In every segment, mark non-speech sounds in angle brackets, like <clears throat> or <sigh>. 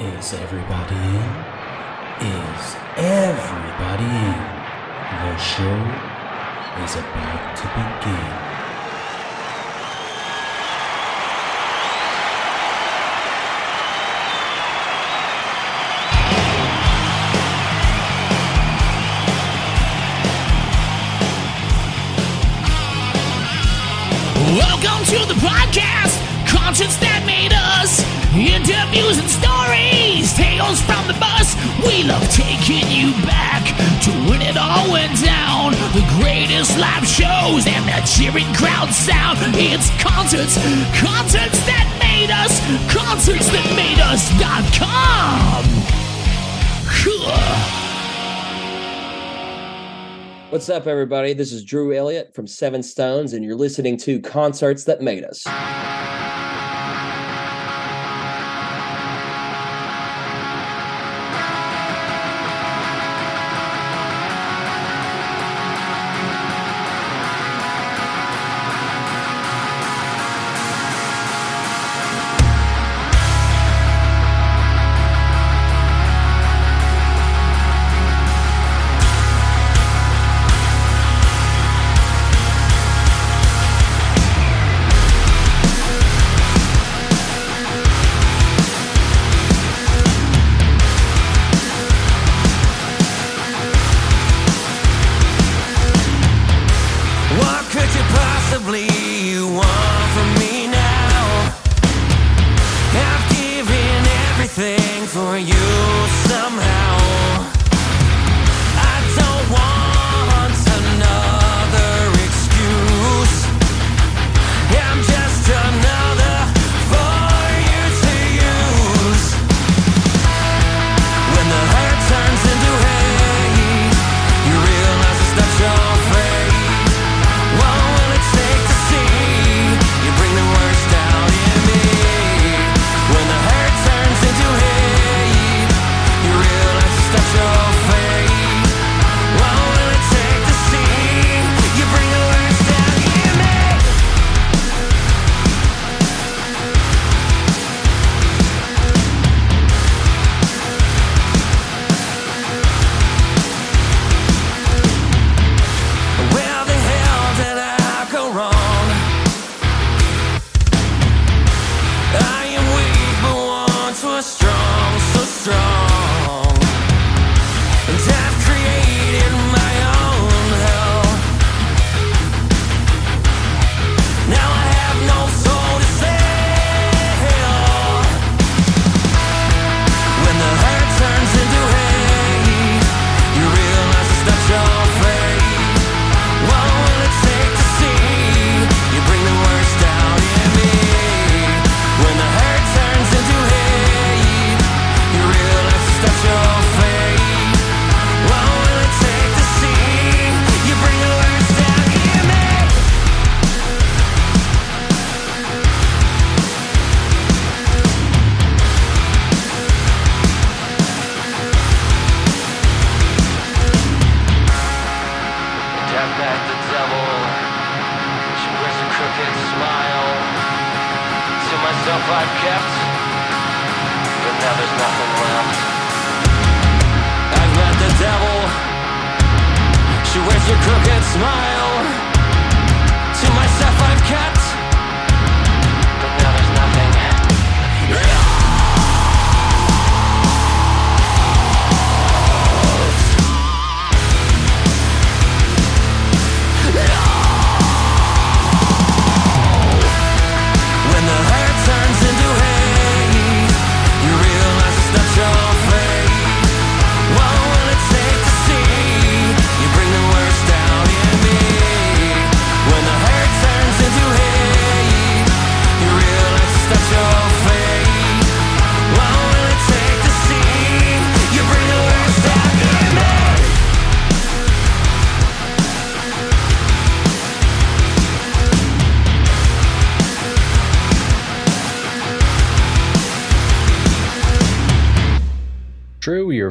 Is everybody in? Is everybody in? The show is about to begin. Welcome to the podcast nonsense that made us. Interviews and stories, tales from the bus. We love taking you back to when it all went down. The greatest live shows and the cheering crowd sound. It's concerts, concerts that made us, concerts that made us. Dot com. What's up, everybody? This is Drew Elliott from SevenStones, and you're listening to Concerts That Made Us. smile.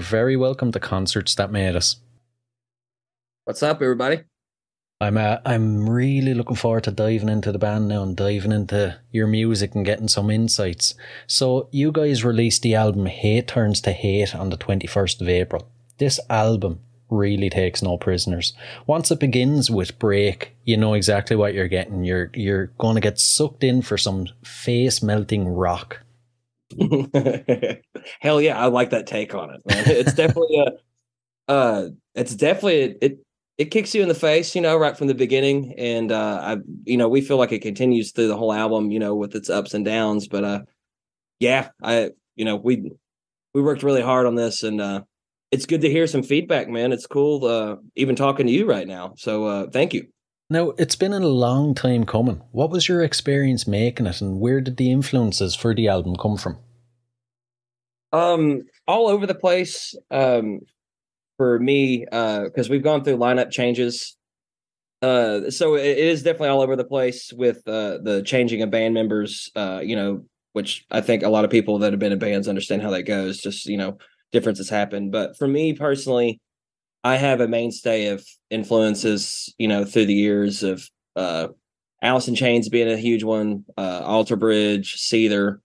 very welcome to Concerts That Made Us. What's up, everybody? I'm uh, I'm really looking forward to diving into the band now and diving into your music and getting some insights. So you guys released the album Hurt Turns to Hate on the 21st of April. This album really takes no prisoners. Once it begins with break, you know exactly what you're getting. You're you're going to get sucked in for some face melting rock. <laughs> Hell yeah, I like that take on it. Man. It's definitely a <laughs> uh it's definitely it it kicks you in the face, you know, right from the beginning. And uh I you know, we feel like it continues through the whole album, you know, with its ups and downs. But uh yeah, I you know, we we worked really hard on this and uh it's good to hear some feedback, man. It's cool uh even talking to you right now. So uh thank you. Now, it's been a long time coming. What was your experience making it and where did the influences for the album come from? Um, all over the place. Um, for me, uh, because we've gone through lineup changes. Uh, so it, it is definitely all over the place with uh the changing of band members. Uh, you know, which I think a lot of people that have been in bands understand how that goes. Just you know, differences happen. But for me personally, I have a mainstay of influences. You know, through the years of uh, in Chains being a huge one, uh, Alter Bridge, Seether,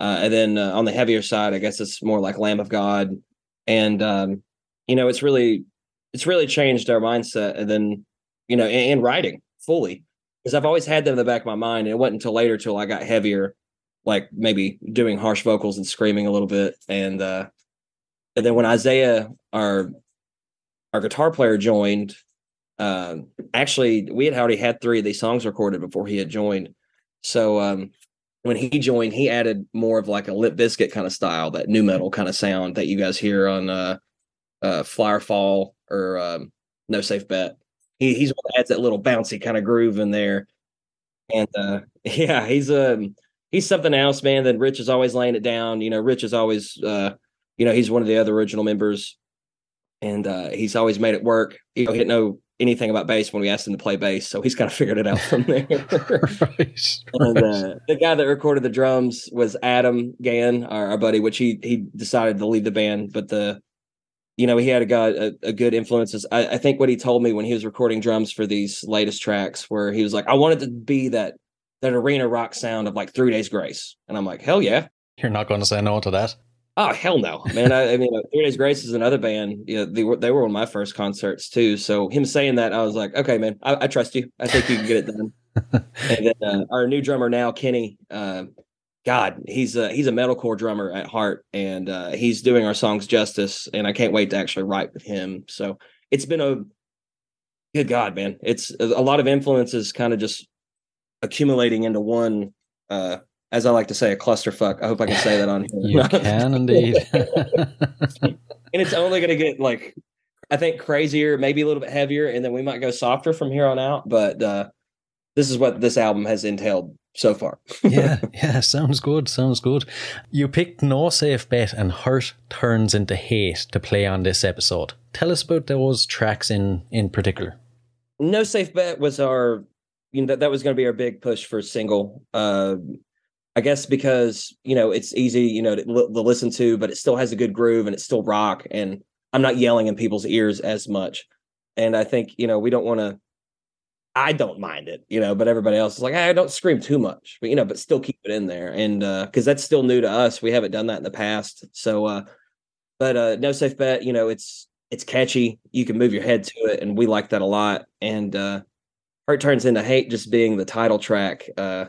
uh, and then uh, on the heavier side, I guess it's more like Lamb of God, and um, you know, it's really it's really changed our mindset, and then you know, and, and writing fully because I've always had them in the back of my mind, and it wasn't until later till I got heavier, like maybe doing harsh vocals and screaming a little bit, and uh, and then when Isaiah, our our guitar player, joined, uh, actually we had already had three of these songs recorded before he had joined, so um, when he joined, he added more of like a Limp Bizkit kind of style, that nu metal kind of sound that you guys hear on uh, uh, Flower Fall or um, No Safe Bet. He, he's one that adds that little bouncy kind of groove in there, and uh, <laughs> yeah, he's um he's something else, man. Then Rich is always laying it down. You know, Rich is always uh, you know he's one of the other original members, and uh, he's always made it work. He didn't know anything about bass when we asked him to play bass, so he's kind of figured it out from there. <laughs> right. and uh, the guy that recorded the drums was Adam Gann, our, our buddy, which he he decided to leave the band, but the you know he had a guy a, a good influences. I, I think what he told me when he was recording drums for these latest tracks, where he was like, I wanted to be that that arena rock sound of like Three Days Grace, and I'm like, hell yeah. You're not going to say no to that. Oh hell no, man! I, I mean, uh, Three Days Grace is another band. Yeah, they were they were one of my first concerts too. So him saying that, I was like, okay, man, I, I trust you. I think you can get it done. <laughs> and then uh, our new drummer now, Kenny. Uh, God, he's a he's a metalcore drummer at heart, and uh, he's doing our songs justice. And I can't wait to actually write with him. So it's been a good God, man. It's a lot of influences, kind of just accumulating into one uh, as I like to say, a clusterfuck. I hope I can say that on <laughs> here. You can indeed. <laughs> <laughs> and it's only going to get like, I think crazier, maybe a little bit heavier, and then we might go softer from here on out. But uh, this is what this album has entailed so far. yeah, yeah, sounds good. Sounds good. You picked No Safe Bet and Hurt Turns into Hate to play on this episode. Tell us about those tracks in in particular. No Safe Bet was our, you know, that, that was going to be our big push for single. Uh, I guess because you know it's easy, you know, to, to, listen to, but it still has a good groove and it's still rock, and I'm not yelling in people's ears as much. And I think you know we don't want to. I don't mind it, you know, but everybody else is like, I hey, don't scream too much, but you know, but still keep it in there, and uh, because uh, that's still new to us, we haven't done that in the past. So, uh but uh no safe bet, you know, it's it's catchy. You can move your head to it, and we like that a lot. And uh Hurt turns into hate just being the title track. Uh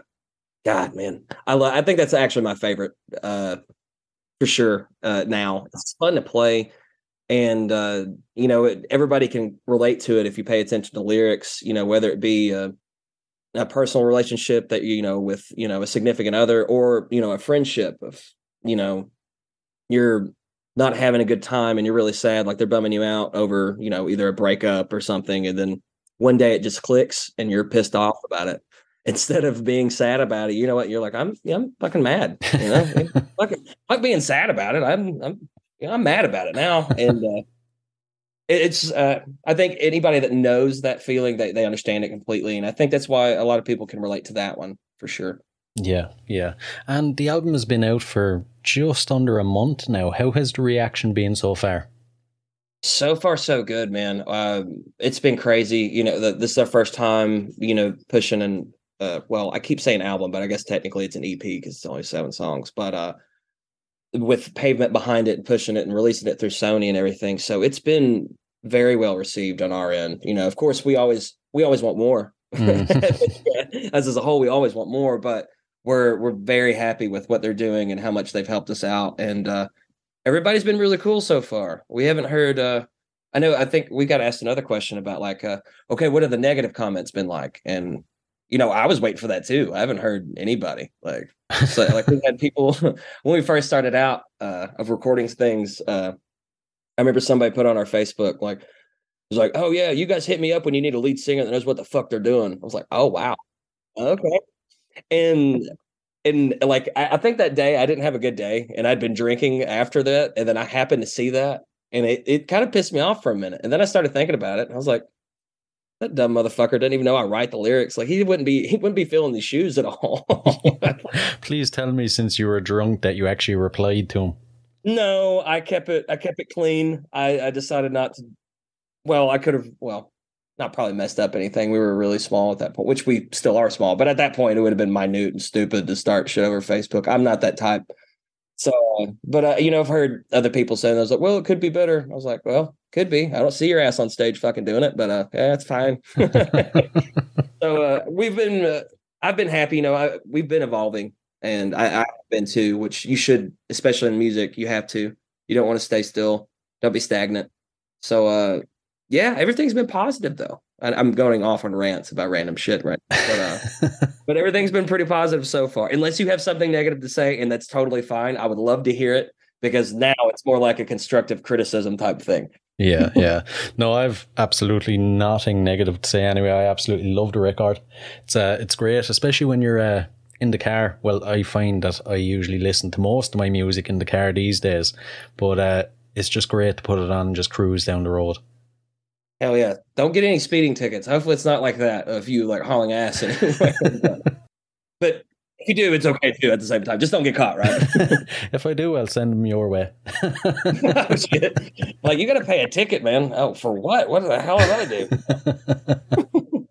God, man, I love. I think that's actually my favorite, uh, for sure. Uh, now it's fun to play, and uh, you know, it, everybody can relate to it if you pay attention to lyrics. You know, whether it be a, a personal relationship that you know with you know a significant other, or you know a friendship of you know you're not having a good time and you're really sad, like they're bumming you out over you know either a breakup or something, and then one day it just clicks and you're pissed off about it <laughs> instead of being sad about it, you know what? You're like, I'm, yeah, I'm fucking mad. You know, <laughs> like, like being sad about it. I'm, I'm, you know, I'm mad about it now. And uh, it, it's, uh, I think anybody that knows that feeling, they they understand it completely. And I think that's why a lot of people can relate to that one for sure. Yeah, yeah. And the album has been out for just under a month now. How has the reaction been so far? So far, so good, man. Um, it's been crazy. You know, the, this is our first time, you know, pushing and uh, well, I keep saying album, but I guess technically it's an EP because it's only seven songs. But uh, with pavement behind it and pushing it and releasing it through Sony and everything, so it's been very well received on our end. You know, of course, we always we always want more. Mm. <laughs> As as a whole, we always want more, but we're we're very happy with what they're doing and how much they've helped us out. And uh, everybody's been really cool so far. We haven't heard. Uh, I know. I think we got asked another question about like, uh, okay, what have the negative comments been like? And you know, I was waiting for that too. I haven't heard anybody like, so, like we had people <laughs> when we first started out uh, of recording things. Uh, I remember somebody put on our Facebook like, it was like, oh yeah, you guys hit me up when you need a lead singer that knows what the fuck they're doing. I was like, oh wow, okay, and and like I, I think that day I didn't have a good day, and I'd been drinking after that, and then I happened to see that, and it it kind of pissed me off for a minute, and then I started thinking about it, and I was like, that dumb motherfucker doesn't even know I write the lyrics. Like he wouldn't be he wouldn't be feeling these shoes at all. <laughs> Please tell me, since you were drunk, that you actually replied to him. no, I kept it I kept it clean. I, I decided not to well, I could have well, not probably messed up anything. We were really small at that point, which we still are small, but at that point it would have been minute and stupid to start shit over Facebook. I'm not that type. So, uh, but uh, you know, I've heard other people saying, "I was like, well, it could be better." I was like, "Well, could be." I don't see your ass on stage fucking doing it, but uh, yeah, it's fine. <laughs> <laughs> so uh, we've been, uh, I've been happy. You know, I, we've been evolving, and I, I've been too. Which you should, especially in music, you have to. You don't want to stay still. Don't be stagnant. So, uh, yeah, everything's been positive though. I'm going off on rants about random shit, right? But uh, <laughs> but everything's been pretty positive so far. Unless you have something negative to say, and that's totally fine. I would love to hear it because now it's more like a constructive criticism type thing. Yeah, <laughs> yeah. No, I've absolutely nothing negative to say anyway. I absolutely love the record. It's uh, it's great, especially when you're uh, in the car. Well, I find that I usually listen to most of my music in the car these days, but uh, it's just great to put it on and just cruise down the road. Hell yeah! Don't get any speeding tickets. Hopefully, it's not like that of you like hauling ass <laughs> but if you do, it's okay too. At the same time, just don't get caught, right? <laughs> if I do, I'll send them your way. <laughs> Oh, shit. Like you got to pay a ticket, man. Oh, for what? What the hell did I do?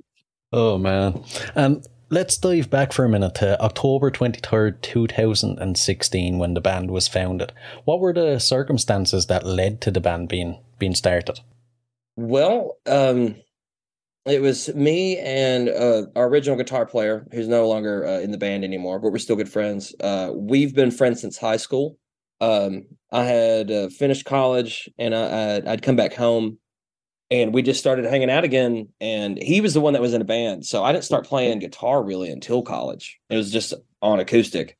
oh man. And let's dive back for a minute to October 23rd, 2016 when the band was founded. What were the circumstances that led to the band being being started? Well, um, it was me and uh, our original guitar player, who's no longer uh, in the band anymore, but we're still good friends. Uh, we've been friends since high school. Um, I had uh, finished college, and I, I'd, I'd come back home, and we just started hanging out again. And he was the one that was in a band, so I didn't start playing guitar really until college. It was just on acoustic,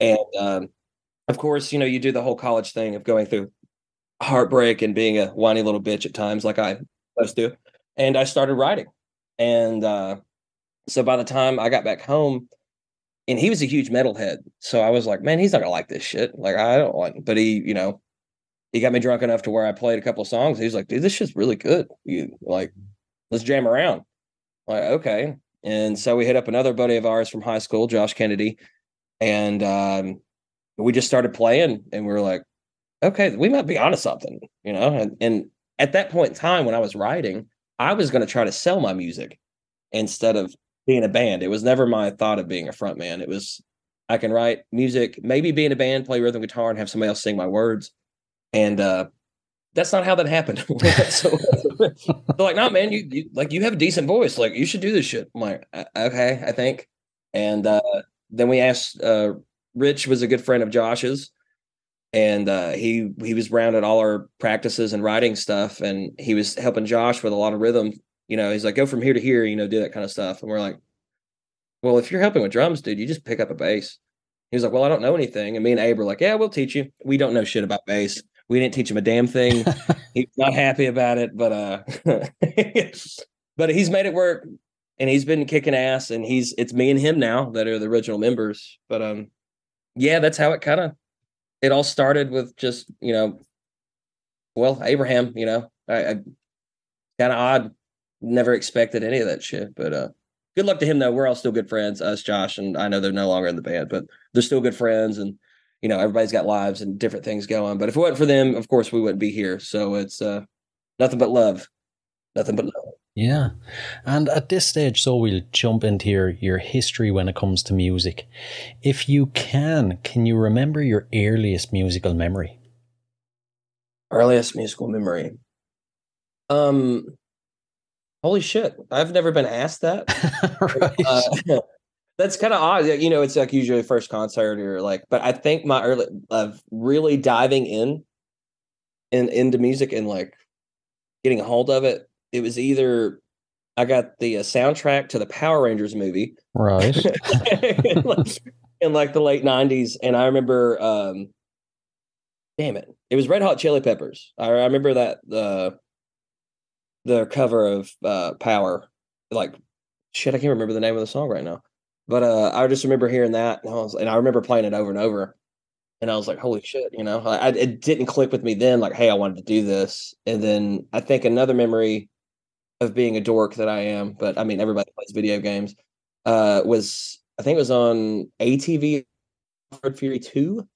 and um, of course, you know, you do the whole college thing of going through heartbreak and being a whiny little bitch at times, like I supposed to. And I started writing. And uh, so by the time I got back home, and he was a huge metalhead, so I was like, man, he's not gonna like this shit. Like I don't like, but he, you know, he got me drunk enough to where I played a couple of songs. He was like, dude, this shit's really good. You like, let's jam around. Like, okay. And so we hit up another buddy of ours from high school, Josh Kennedy, and um, we just started playing, and we were like, okay, we might be onto something, you know. And, and at that point in time, when I was writing, I was going to try to sell my music instead of being a band. It was never my thought of being a front man. It was I can write music, maybe be in a band, play rhythm guitar, and have somebody else sing my words. And uh, that's not how that happened. <laughs> so they're like, no, man, you, you like you have a decent voice. Like you should do this shit. I'm like, "Uh, okay, I think. And uh, then we asked. Uh, Rich was a good friend of Josh's, and uh, he he was around at all our practices and writing stuff, and he was helping Josh with a lot of rhythm. You know, he's like, go from here to here, you know, do that kind of stuff. And we're like, well, if you're helping with drums, dude, you just pick up a bass. He was like, well, I don't know anything. And me and Abe were like, yeah, we'll teach you. We don't know shit about bass. We didn't teach him a damn thing. <laughs> He's not happy about it, but uh, <laughs> but he's made it work, and he's been kicking ass. And he's it's me and him now that are the original members. But um, yeah, that's how it kind of it all started with just you know, well, Abraham. You know, I, I kind of odd. Never expected any of that shit, but uh, good luck to him though. We're all still good friends, us, Josh, and I know they're no longer in the band, but they're still good friends, and you know everybody's got lives and different things going. But if it wasn't for them, of course, we wouldn't be here. So it's uh, nothing but love, nothing but love. Yeah. And at this stage, so we'll jump into your, your history when it comes to music. If you can, can you remember your earliest musical memory? Earliest musical memory. Um, holy shit! I've never been asked that. <laughs> right. Uh, <laughs> that's kind of odd. You know, it's like usually first concert or like, but I think my early of really diving in in into music and like getting a hold of it. It was either I got the uh, soundtrack to the Power Rangers movie. Right. <laughs> in, like, in like the late '90s, and I remember, um, damn it, it was Red Hot Chili Peppers. I, I remember that the the cover of uh, Power, like shit, I can't remember the name of the song right now, but uh, I just remember hearing that, and I was, and I remember playing it over and over, and I was like, holy shit, you know, I, it didn't click with me then, like, hey, I wanted to do this, and then I think another memory of being a dork that I am, but I mean, everybody plays video games. Uh, was I think it was on ATV Hard Fury Two.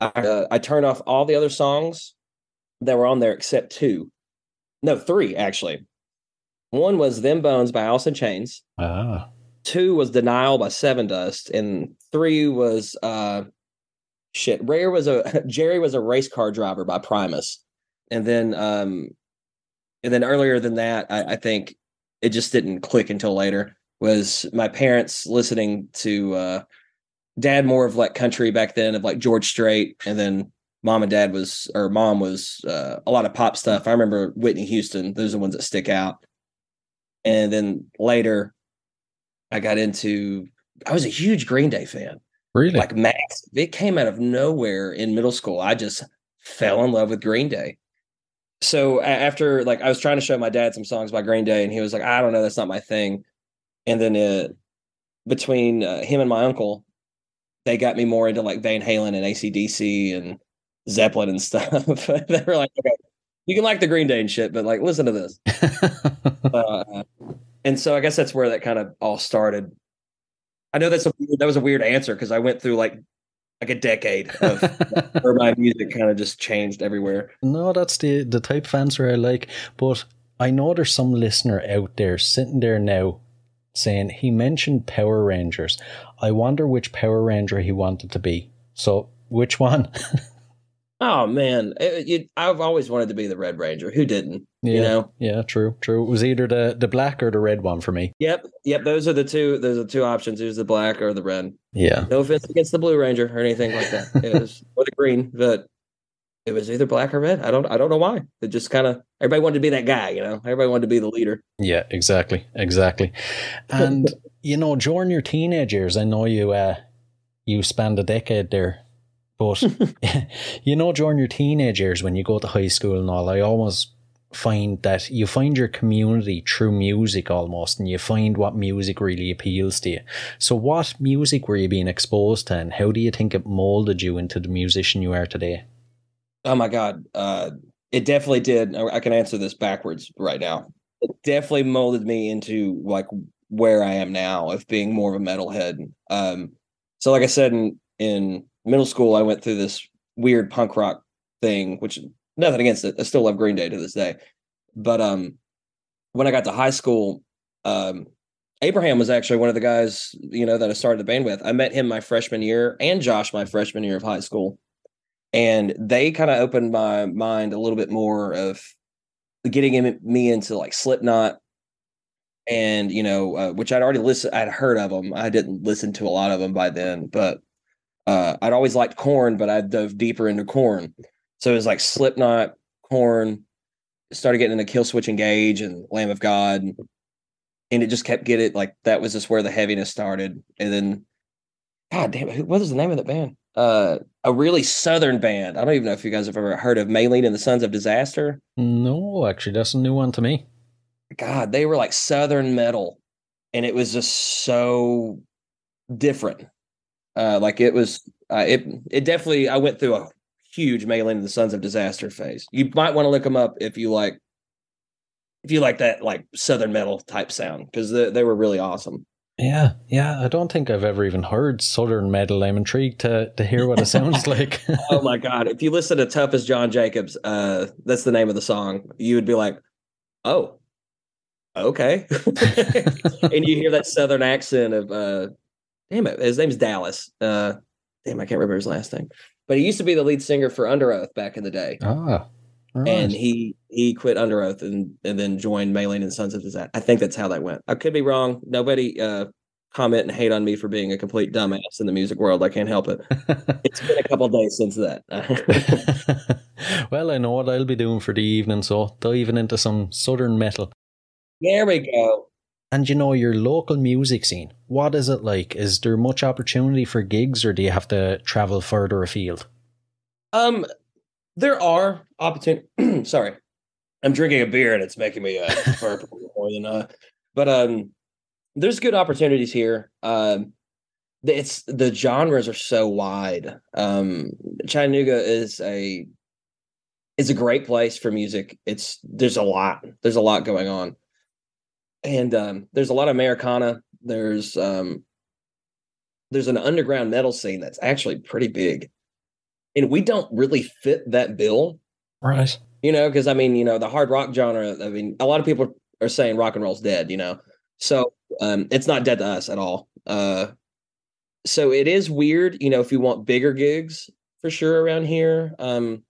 I uh, I turned off all the other songs that were on there except two, no three actually. One was "Them Bones" by Alice in Chains. ah. Two was "Denial" by Sevendust, and three was uh, shit. Rare was a <laughs> Jerry was a race car driver by Primus, and then um, and then earlier than that, I, I think it just didn't click until later. Was my parents listening to uh, dad more of like country back then of like George Strait, and then mom and dad was or mom was uh, a lot of pop stuff. I remember Whitney Houston; those are the ones that stick out. And then later, I got into. I was a huge Green Day fan Really? like Max. It came out of nowhere in middle school. I just fell in love with Green Day. So after like I was trying to show my dad some songs by Green Day, and he was like, "I don't know, that's not my thing." And then uh, between uh, him and my uncle, they got me more into like Van Halen and ACDC and Zeppelin and <laughs> stuff. <laughs> they were like, "Okay, you can like the Green Day and shit, but like listen to this." <laughs> uh, and so I guess that's where that kind of all started. I know that's a that was a weird answer because I went through like like a decade <laughs> of where my music kind of just changed everywhere. no, that's the, the type of answer I like. But I know there's some listener out there sitting there now saying he mentioned Power Rangers. I wonder which Power Ranger he wanted to be. So, which one? <laughs> Oh man, It- it- I've always wanted to be the Red Ranger. Who didn't? yeah, You know. yeah, true, true. It was either the, the black or the red one for me. Yep, yep. Those are the two. Those are the two options. There's the black or the red. Yeah. No offense against the Blue Ranger or anything like that. It was <laughs> or the green, but it was either black or red. I don't. I don't know why. It just kind of everybody wanted to be that guy. You know, everybody wanted to be the leader. Yeah, exactly, exactly. <laughs> And you know, during your teenage years, I know you uh you spanned a decade there, but <laughs> you know, during your teenage years when you go to high school and all, I almost find that you find your community through music almost, and you find what music really appeals to you. So, what music were you being exposed to, and how do you think it molded you into the musician you are today? Oh my god, uh, it definitely did. I I can answer this backwards right now. It definitely molded me into like where I am now of being more of a metalhead. Um, so, like I said in in middle school, I went through this weird punk rock thing, which nothing against it. I still love Green Day to this day. But um, when I got to high school, um, Abraham was actually one of the guys you know that I started the band with. I met him my freshman year, and Josh my freshman year of high school and they kind of opened my mind a little bit more of getting in, me into like Slipknot, and you know, uh, which I'd already listened, I'd heard of them. I didn't listen to a lot of them by then, but uh, I'd always liked Korn, but I dove deeper into Korn. So it was like Slipknot, Korn. Started getting into Killswitch Engage and Lamb of God, and it just kept getting like that was just where the heaviness started, and then. God damn it! who- What is the name of that band? Uh, a really southern band. I don't even know if you guys have ever heard of Maylene and the Sons of Disaster. No, actually, that's a new one to me. God, they were like southern metal, and it was just so different. Uh, like it was, uh, it it definitely. I went through a huge Maylene and the Sons of Disaster phase. You might want to look them up if you like, if you like that like southern metal type sound because they they were really awesome. Yeah, yeah. I don't think I've ever even heard Southern metal. I'm intrigued to to hear what it sounds <laughs> like. oh my god! If you listen to "Tough as John Jacobs," uh, that's the name of the song. You would be like, "Oh, okay," <laughs> and you hear that Southern accent of, uh, damn it, his name's Dallas. Uh, damn, I can't remember his last name, but he used to be the lead singer for Underoath back in the day, ah, right. and he he quit Underoath and and then joined Maylene and Sons of Disaster. I think that's how that went. I could be wrong. Nobody uh, comment and hate on me for being a complete dumbass in the music world. I can't help it. <laughs> It's been a couple of days since that. <laughs> well, I know what I'll be doing for the evening, so diving into some Southern metal. there we go. And you know, your local music scene, what is it like? Is there much opportunity for gigs or do you have to travel further afield? Um, there are opportunity. <clears throat> sorry, I'm drinking a beer and it's making me uh, <laughs> burp more than uh. But um, there's good opportunities here. Um, it's the genres are so wide. Um, Chattanooga is a is a great place for music. It's there's a lot. There's a lot going on, and um, there's a lot of Americana. There's um, there's an underground metal scene that's actually pretty big, and we don't really fit that bill. Right. You know, because I mean, you know, the hard rock genre. I mean, a lot of people are saying rock and roll's dead. You know, so um, it's not dead to us at all. Uh, so it is weird, you know, if you want bigger gigs for sure around here. Um,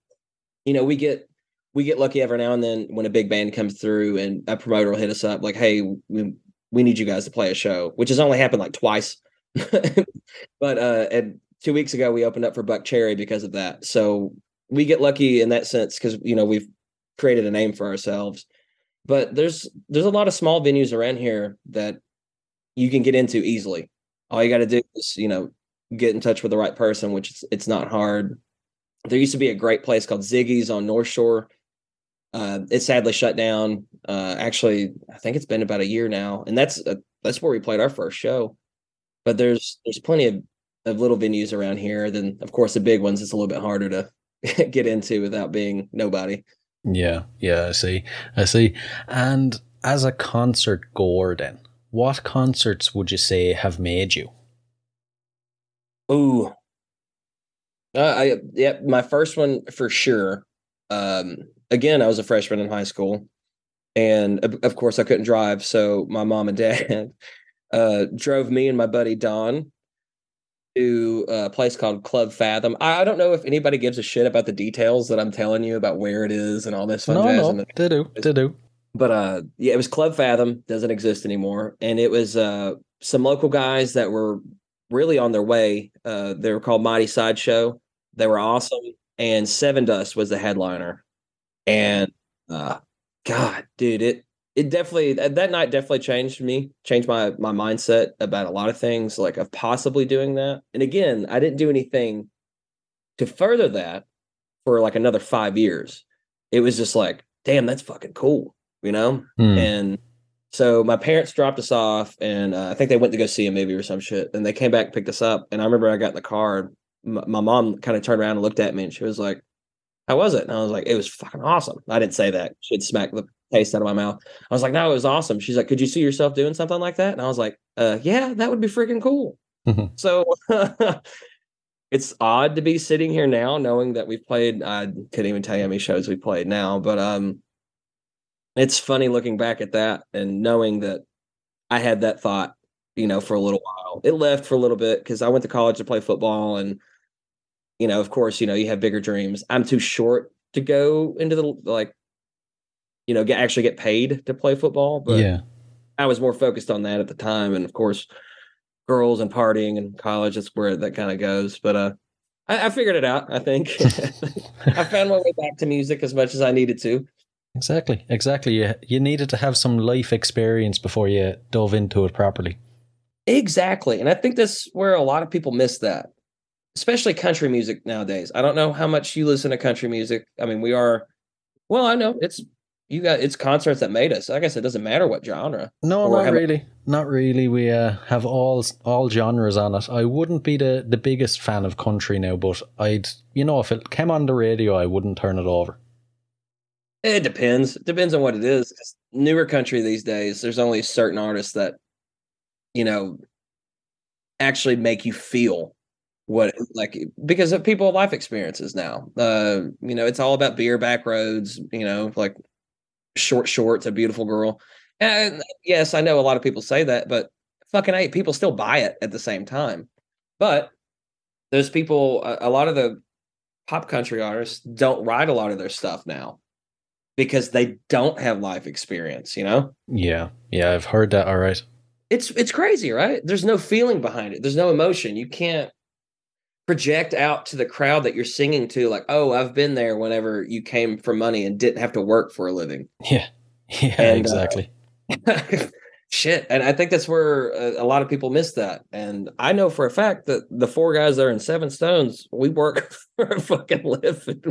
you know, we get we get lucky every now and then when a big band comes through and a promoter will hit us up like, "Hey, we, we need you guys to play a show," which has only happened like twice. <laughs> but uh, and two weeks ago we opened up for Buck Cherry because of that. So we get lucky in that sense because you know we've created a name for ourselves. But there's there's a lot of small venues around here that you can get into easily. All you got to do is you know get in touch with the right person, which it's, it's not hard. There used to be a great place called Ziggy's on North Shore. Uh, it's sadly shut down. Uh, actually, I think it's been about a year now, and that's uh, that's where we played our first show. But there's there's plenty of, of little venues around here. Then of course the big ones it's a little bit harder to <laughs> get into without being nobody. Yeah, yeah, I see. I see. And as a concert goer, then, what concerts would you say have made you? Ooh. Uh, I yeah, my first one for sure. Um, again, I was a freshman in high school, and of, course, I couldn't drive, so my mom and <laughs> dad uh, drove me and my buddy Don to a place called Club Fathom. I, I don't know if anybody gives a shit about the details that I'm telling you about where it is and all this fun No, jazz. no, they do, they do. but uh yeah it was club fathom. Doesn't exist anymore. And it was uh some local guys that were really on their way uh they were called mighty sideshow. They were awesome. And Sevendust was the headliner and uh god dude it it definitely that night definitely changed me changed my my mindset about a lot of things like of possibly doing that and again i didn't do anything to further that for like another five years it was just like damn that's fucking cool you know Hmm. and so my parents dropped us off, and uh, I think they went to go see a movie or some shit. And they came back, picked us up, and I remember I got in the car. My, my mom kind of turned around and looked at me, and she was like, "How was it?" And I was like, "It was fucking awesome." I didn't say that; she'd smack the taste out of my mouth. I was like, "No, it was awesome." She's like, "Could you see yourself doing something like that?" And I was like, uh, "Yeah, that would be freaking cool." Mhm. so <laughs> it's odd to be sitting here now, knowing that we've played. I couldn't even tell you how many shows we played now, but um, it's funny looking back at that and knowing that I had that thought, you know, for a little while. It left for a little bit because I went to college to play football, and you know, of course, you know, you have bigger dreams. I'm too short to go into the like, you know, get actually get paid to play football, but yeah. I was more focused on that at the time, and of course, girls and partying and college. That's where that kind of goes. But uh, I, I figured it out. I think <laughs> I found my way back to music as much as I needed to. Exactly, exactly. You, you needed to have some life experience before you dove into it properly. Exactly. And I think that's where a lot of people miss that, especially country music nowadays. I don't know how much you listen to country music. I mean, we are, well, I know it's, you got, it's concerts that made us. Like I guess it doesn't matter what genre. No, not have- really. Not really. We uh, have all all genres on it. I wouldn't be the, the biggest fan of country now, but I'd, you know, if it came on the radio, I wouldn't turn it over. It depends. It depends on what it is. Newer country these days, there's only certain artists that you know, actually make you feel what like because of people life experiences now. Uh, you know, it's all about beer back roads, you know, like short shorts, a beautiful girl. And yes, I know a lot of people say that, but fucking eight people still buy it at the same time. But those people, a, a lot of the pop country artists don't write a lot of their stuff now because they don't have life experience, you know? Yeah. Yeah, I've heard that. All right. It's it's crazy, right? There's no feeling behind it. There's no emotion. You can't project out to the crowd that you're singing to like, "Oh, I've been there whenever you came for money and didn't have to work for a living." Yeah. <laughs> Yeah, And, uh, exactly. <laughs> Shit, and I think that's where a, a lot of people miss that. And I know for a fact that the four guys that are in SevenStones, we work <laughs> for a fucking living.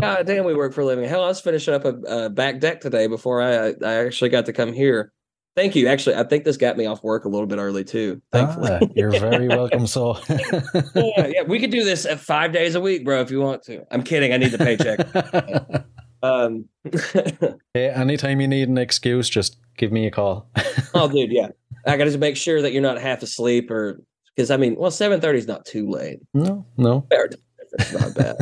God damn, we work for a living. Hell, I was finishing up a, a back deck today before I I actually got to come here. Thank you. Actually, I think this got me off work a little bit early too. Thankfully, Ah, you're very welcome. So, yeah, <laughs> <laughs> yeah, we could do this at five days a week, bro, if you want to. I'm kidding. I need the paycheck. <laughs> um, hey, anytime you need an excuse, just give me a call. oh, dude, yeah. I got to make sure that you're not half asleep, or because I mean, well, seven thirty is not too late. no, no. Difference, not bad.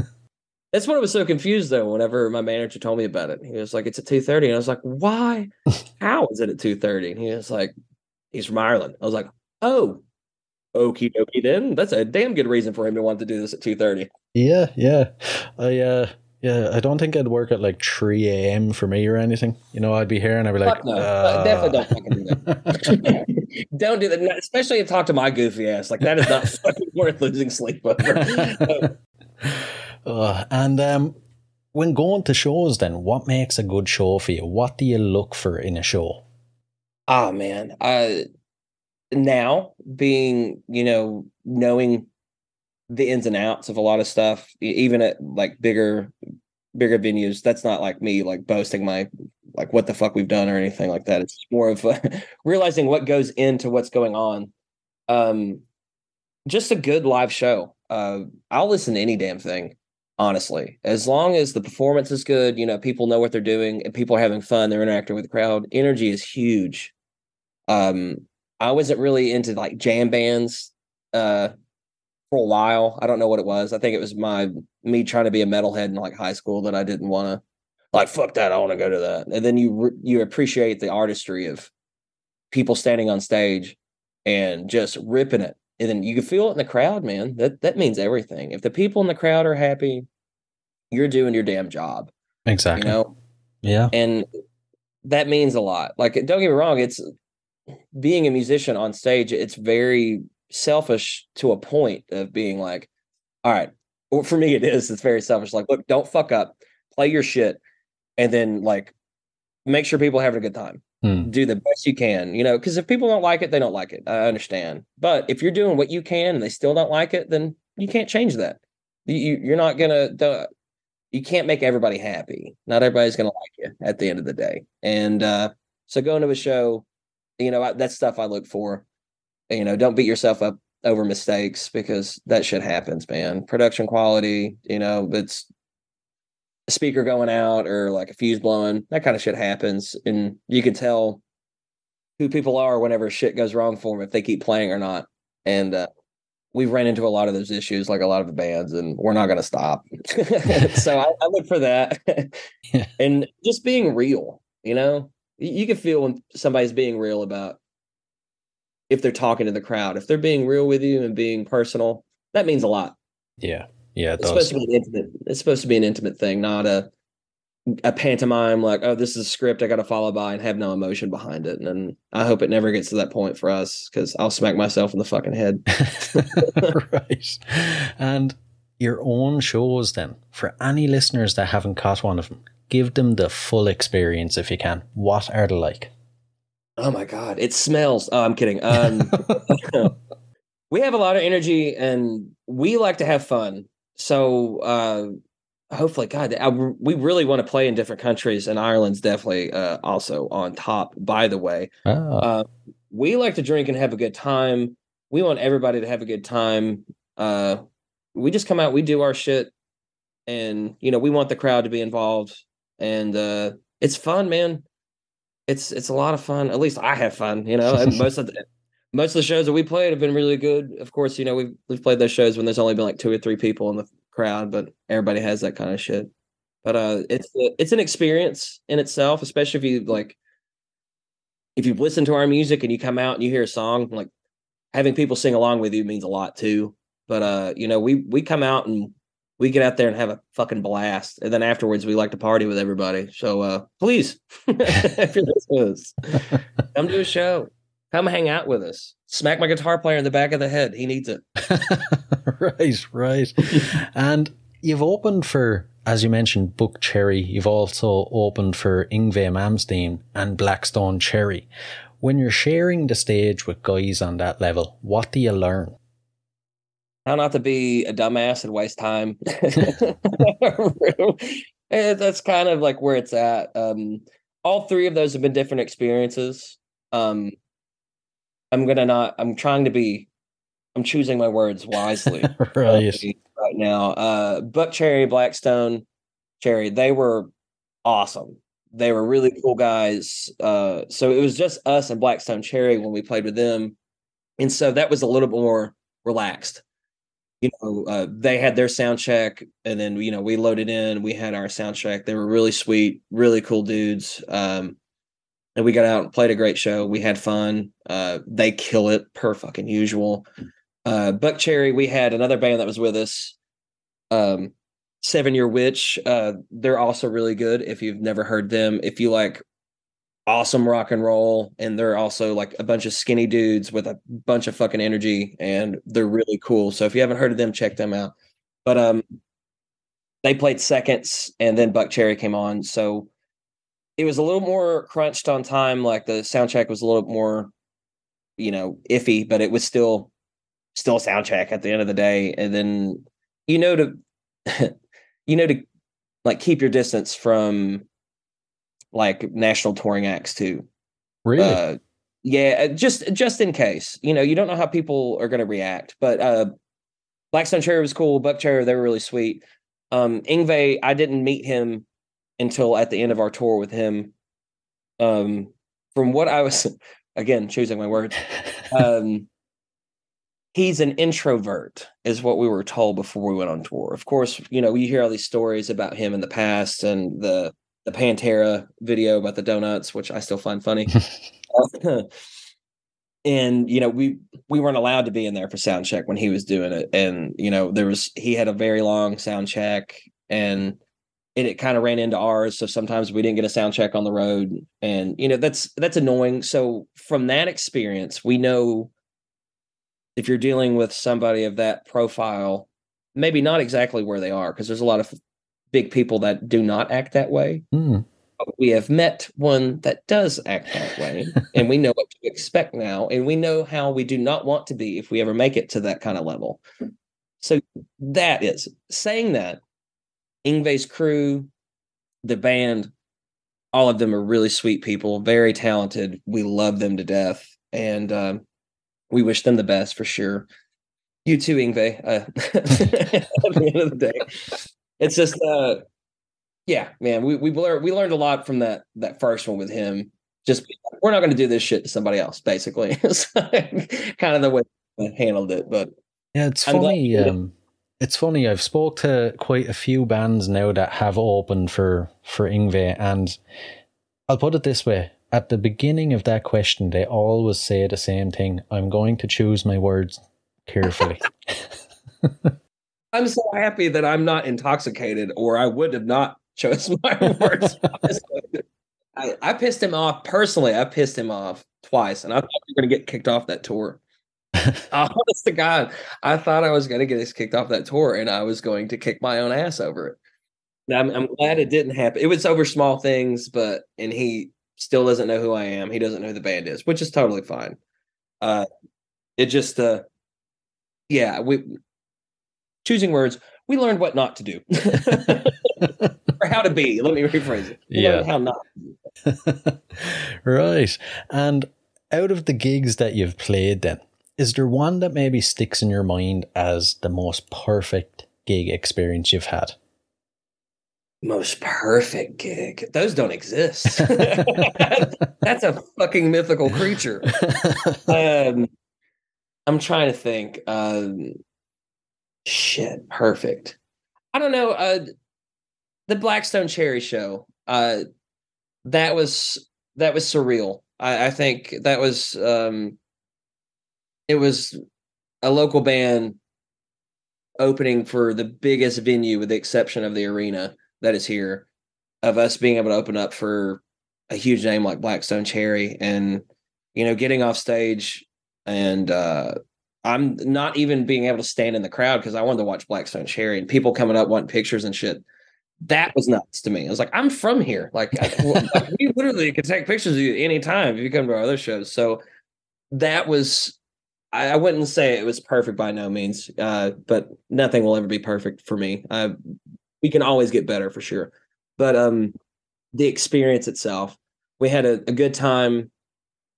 That's when I was so confused though. Whenever my manager told me about it, he was like, "It's at 2.30. and I was like, "Why? <laughs> How is it at 2.30? And he was like, "He's from Ireland." I was like, "Oh, okie dokie. Then that's a damn good reason for him to want to do this at 2.30. Yeah, yeah. I uh yeah, I don't think I'd work at like 3 a.m. for me or anything. You know, I'd be here and I'd be like, Fuck no, uh, definitely don't fucking do that. <laughs> <laughs> don't do that. Especially to talk to my goofy ass. Like that is not fucking worth losing sleep over. Uh, and um, when going to shows, then what makes a good show for you? What do you look for in a show? oh man uh now being you know knowing the ins and outs of a lot of stuff even at like bigger bigger venues that's not like me like boasting my like what the fuck we've done or anything like that it's more of <laughs> realizing what goes into what's going on um just a good live show uh i'll listen to any damn thing honestly as long as the performance is good you know people know what they're doing and people are having fun they're interacting with the crowd energy is huge. Um i wasn't really into like jam bands uh for a while. I don't know what it was. I think it was my me trying to be a metalhead in like high school that i didn't want to like fuck that i want to go to that. And then you re- you appreciate the artistry of people standing on stage and just ripping it and then you can feel it in the crowd man. That that means everything. If the people in the crowd are happy you're doing your damn job Exactly. you know? Yeah. and that means a lot. Like don't get me wrong it's being a musician on stage it's very selfish to a point of being like all right well, for me it is it's very selfish. Like look don't fuck up. Play your shit. And then like make sure people are having a good time Hmm. do the best you can you know because if people don't like it they don't like it. I understand. But if you're doing what you can and they still don't like it then you can't change that. You, you- you're not gonna do- you can't make everybody happy. Not everybody's gonna like you at the end of the day. And uh so going to a show you know I, that's stuff i look for. You know don't beat yourself up over mistakes because that shit happens man. Production quality you know it's a speaker going out or like a fuse blowing that kind of shit happens and you can tell who people are whenever shit goes wrong for them if they keep playing or not and uh we've ran into a lot of those issues like a lot of the bands and we're not going to stop. <laughs> So I, I look for that. Yeah. <laughs> and just being real you know? You, you can feel when somebody's being real about if they're talking to the crowd. If they're being real with you and being personal that means a lot. Yeah. Yeah. It it's supposed to be an intimate it's supposed to be an intimate thing not a a pantomime like oh this is a script i gotta follow by and have no emotion behind it and i hope it never gets to that point for us because i'll smack myself in the fucking head <laughs> right. And your own shows, then, for any listeners that haven't caught one of them, give them the full experience if you can. What are they like? Oh my god, it smells. Oh, I'm kidding. Um, <laughs> <laughs> we have a lot of energy and we like to have fun. So uh, hopefully, God, I, we really want to play in different countries, and Ireland's definitely uh, also on top. By the way, Ah, uh, we like to drink and have a good time. We want everybody to have a good time. Uh, we just come out, we do our shit, and you know we want the crowd to be involved, and uh, it's fun, man. it's it's a lot of fun. At least I have fun, you know. And most of the <laughs> most of the shows that we played have been really good. Of course, you know we've we've played those shows when there's only been like two or three people in the crowd, but everybody has that kind of shit. But uh, it's it's an experience in itself, especially if you like if you've listened to our music and you come out and you hear a song like having people sing along with you means a lot too. But uh, you know, we we come out and we get out there and have a fucking blast, and then afterwards we like to party with everybody. So uh, please, <laughs> if you're listening <laughs> come to a show, come hang out with us. Smack my guitar player in the back of the head. He needs it. <laughs> right, right. <laughs> and you've opened for, as you mentioned, Buckcherry. You've also opened for Yngwie Malmsteen and Black Stone Cherry. When you're sharing the stage with guys on that level, what do you learn? How not to be a dumbass and waste time. <laughs> Eh, That's kind of like where it's at. Um, all three of those have been different experiences. Um, I'm gonna not. I'm trying to be. I'm choosing my words wisely. <laughs> right. right now. Uh, Buckcherry, Blackstone, Cherry, they were awesome. They were really cool guys. Uh, so it was just us and Black Stone Cherry when we played with them, and so that was a little bit more relaxed. You know, uh, they had their sound check, and then you know we loaded in. We had our sound check. They were really sweet, really cool dudes. Um, and we got out and played a great show. We had fun. Uh, they kill it per fucking usual uh Buckcherry, we had another band that was with us. Um Seven Year Witch. Uh they're also really good if you've never heard them. If you like awesome rock and roll, and they're also like a bunch of skinny dudes with a bunch of fucking energy, and they're really cool. So if you haven't heard of them, check them out. But um they played seconds and then Buckcherry came on. So it was a little more crunched on time, like the sound check was a little more, you know, iffy, but it was still still a sound at the end of the day. And then you know to <laughs> you know to like keep your distance from like national touring acts too. Really? uh yeah uh, just just in case. You know you don't know how people are going to react but uh Black Stone Cherry was cool Buckcherry they were really sweet. Um Yngwie i didn't meet him until at the end of our tour with him. Um from what i was <laughs> again choosing my words <laughs> um he's an introvert is what we were told before we went on tour. Of course you know you hear all these stories about him in the past and the the pantera video about the donuts which i still find funny. Uh, <laughs> and you know we we weren't allowed to be in there for sound check when he was doing it. And you know there was he had a very long sound check and it, it kind of ran into ours so sometimes we didn't get a sound check on the road and you know that's that's annoying. So from that experience we know if you're dealing with somebody of that profile maybe not exactly where they are because there's a lot of big people that do not act that way. Hmm. But we have met one that does act that way <laughs> and we know what to expect now and we know how we do not want to be if we ever make it to that kind of level. So that is saying that Yngwie's crew the band all of them are really sweet people very talented we love them to death and um, we wish them the best for sure you too ingve uh, <laughs> at the end of the day it's just uh yeah, man, we we learned we learned a lot from that that first one with him. Just we're not going to do this shit to somebody else, basically. <laughs> It's kind of the way we handled it, but Yeah, it's I'm funny. Um, it's funny. I've spoke to quite a few bands now that have opened for for Yngwie, and I'll put it this way: at the beginning of that question, they always say the same thing. I'm going to choose my words carefully. <laughs> <laughs> I'm so happy that I'm not intoxicated, or I would have not chose my words. <laughs> I, I pissed him off personally. I pissed him off twice, and I thought we were going to get kicked off that tour. <laughs> Honest to God, I thought I was going to get us kicked off that tour, and I was going to kick my own ass over it. I'm, I'm glad it didn't happen. It was over small things, but and he still doesn't know who I am. He doesn't know who the band is, which is totally fine. Uh, it just, uh, yeah, we choosing words. We learned what not to do, <laughs> or how to be. Let me rephrase it. We Yeah. how not. <laughs> Right. And out of the gigs that you've played, then, is there one that maybe sticks in your mind as the most perfect gig experience you've had? Most perfect gig. Those don't exist. <laughs> <laughs> That's a fucking mythical creature. Um, I'm trying to think. Um, shit, perfect. I don't know. Uh, the Black Stone Cherry Show. Uh, that was that was surreal. I, I think that was um, it was a local band opening for the biggest venue, with the exception of the arena that is here, of us being able to open up for a huge name like Black Stone Cherry, and you know, getting off stage and uh, I'm not even being able to stand in the crowd because I wanted to watch Black Stone Cherry and people coming up wanting pictures and shit. That was nuts to me. I was like, I'm from here. Like, I, <laughs> like we literally can take pictures of you anytime if you come to our other shows. So that was, I, I wouldn't say it was perfect by no means, uh, but nothing will ever be perfect for me. Uh, we can always get better for sure. But um, the experience itself, we had a, a good time.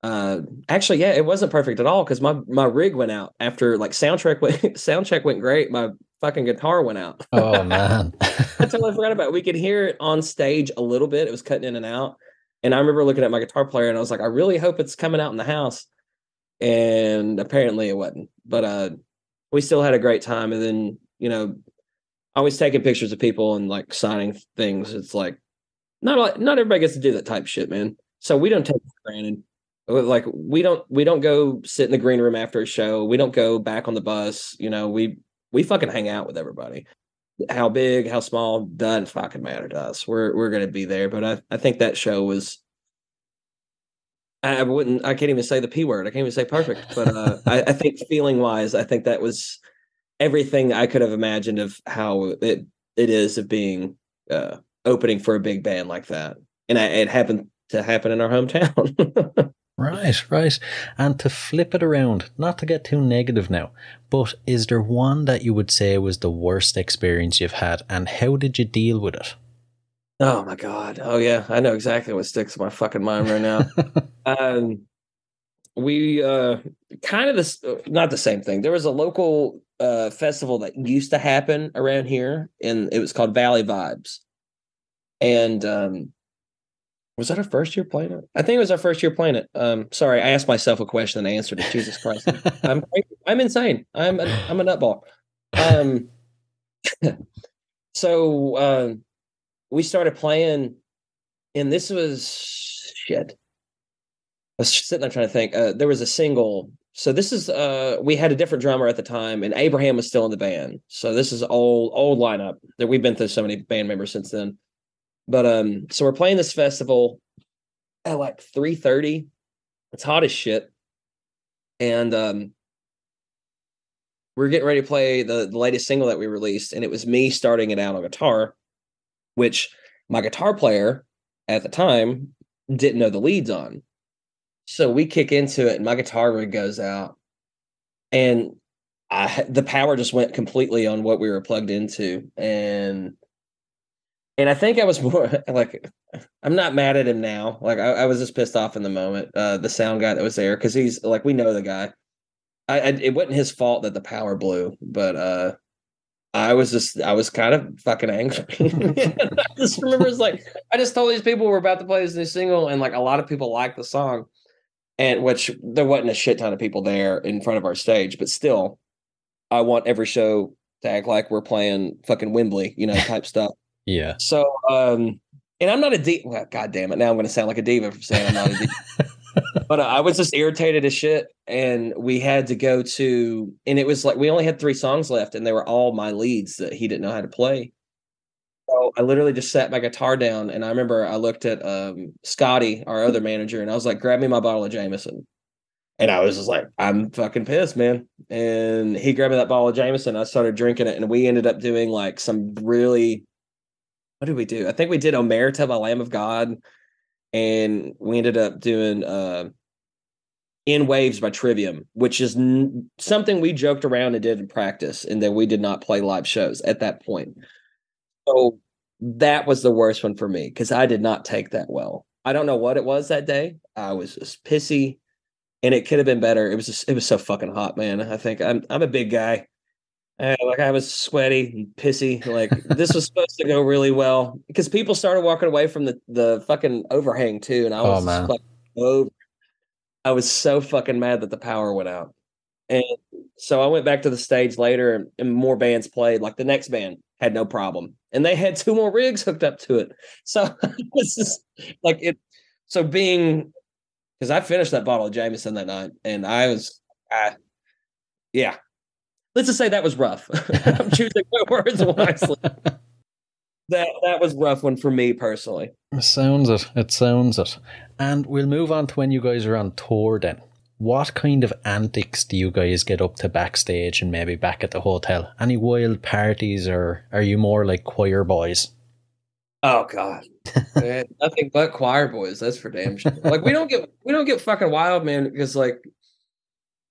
Uh actually yeah it wasn't perfect at all because my my rig went out after like soundtrack went <laughs> sound check went great my fucking guitar went out. Oh man. <laughs> I totally forgot about. It we could hear it on stage a little bit. It was cutting in and out. And i remember looking at my guitar player and i was like i really hope it's coming out in the house and apparently it wasn't but uh we still had a great time. And then you know always taking pictures of people and like signing things. It's like not not everybody gets to do that type shit man. So we don't take it for granted. Like we don't we don't go sit in the green room after a show. We don't go back on the bus. You know we we fucking hang out with everybody. How big how small doesn't fucking matter to us. We're we're gonna be there. But i i think that show was i wouldn't i can't even say the p word i can't even say perfect but uh I, I think <laughs> feeling wise i think that was everything i could have imagined of how it it is of being uh opening for a big band like that and I, it happened to happen in our hometown <laughs> Right, right. And to flip it around, not to get too negative now, but is there one that you would say was the worst experience you've had and how did you deal with it? Oh my god. Oh yeah, I know exactly what sticks in my fucking mind right now. <laughs> um we uh kind of this not the same thing. There was a local uh festival that used to happen around here and it was called Valley Vibes. And um was that our first year playing it? I think it was our first year playing it. Um, sorry, I asked myself a question and I answered it. Jesus Christ, <laughs> I'm I'm insane. I'm a, I'm a nutball. Um, <laughs> so uh, we started playing, and this was shit. I was sitting there trying to think. Uh, there was a single. So this is uh, we had a different drummer at the time, and Abraham was still in the band. So this is old old lineup that we've been through so many band members since then. But um, so we're playing this festival at like 3:30. It's hot as shit. And um we're getting ready to play the, the latest single that we released, and it was me starting it out on guitar, which my guitar player at the time didn't know the leads on. So we kick into it, and my guitar rig goes out, and I the power just went completely on what we were plugged into, and and I think I was <laughs> more like, I'm not mad at him now. Like I, I was just pissed off in the moment. Uh, the sound guy that was there because he's like, we know the guy. I, I, it wasn't his fault that the power blew, but uh, I was just I was kind of fucking angry. <laughs> <laughs> I just remember it's like I just told these people we're about to play this new single, and like a lot of people like the song, and which there wasn't a shit ton of people there in front of our stage, but still, I want every show to act like we're playing fucking Wembley, you know, type <laughs> stuff. Yeah. So, um, and I'm not a diva. Well, God damn it! Now I'm going to sound like a diva for saying I'm not a diva. But uh, I was just irritated as shit, and we had to go to, and it was like we only had three songs left, and they were all my leads that he didn't know how to play. So I literally just sat my guitar down, and I remember I looked at um, Scotty, our other manager, and I was like, "Grab me my bottle of Jameson." And I was just like, I'm fucking pissed, man. And he grabbed me that bottle of Jameson. I started drinking it, and we ended up doing like some really what did we do? I think we did Omerta by Lamb of God, and we ended up doing uh, In Waves by Trivium, which is n- something we joked around and did in practice, and then we did not play live shows at that point. So that was the worst one for me because I did not take that well. I don't know what it was that day. I was just pissy, and it could have been better. It was just it was so fucking hot, man. I think I'm I'm a big guy. Uh, like I was sweaty and pissy. Like this was supposed to go really well because people started walking away from the the fucking overhang too, and I Oh, was just like, over. I was so fucking mad that the power went out, and so I went back to the stage later, and, and more bands played. Like the next band had no problem, and they had two more rigs hooked up to it. So <laughs> was just like it. So being because I finished that bottle of Jameson that night, and I was, I, yeah. Let's just say that was rough. <laughs> I'm choosing my <laughs> words wisely. That that was rough one for me personally. Sounds it. It sounds it. And we'll move on to when you guys are on tour then. What kind of antics do you guys get up to backstage and maybe back at the hotel? Any wild parties or are you more like choir boys? Oh God, Man, <laughs> eh, nothing but choir boys. That's for damn sure. Like we don't get we don't get fucking wild, man, because like,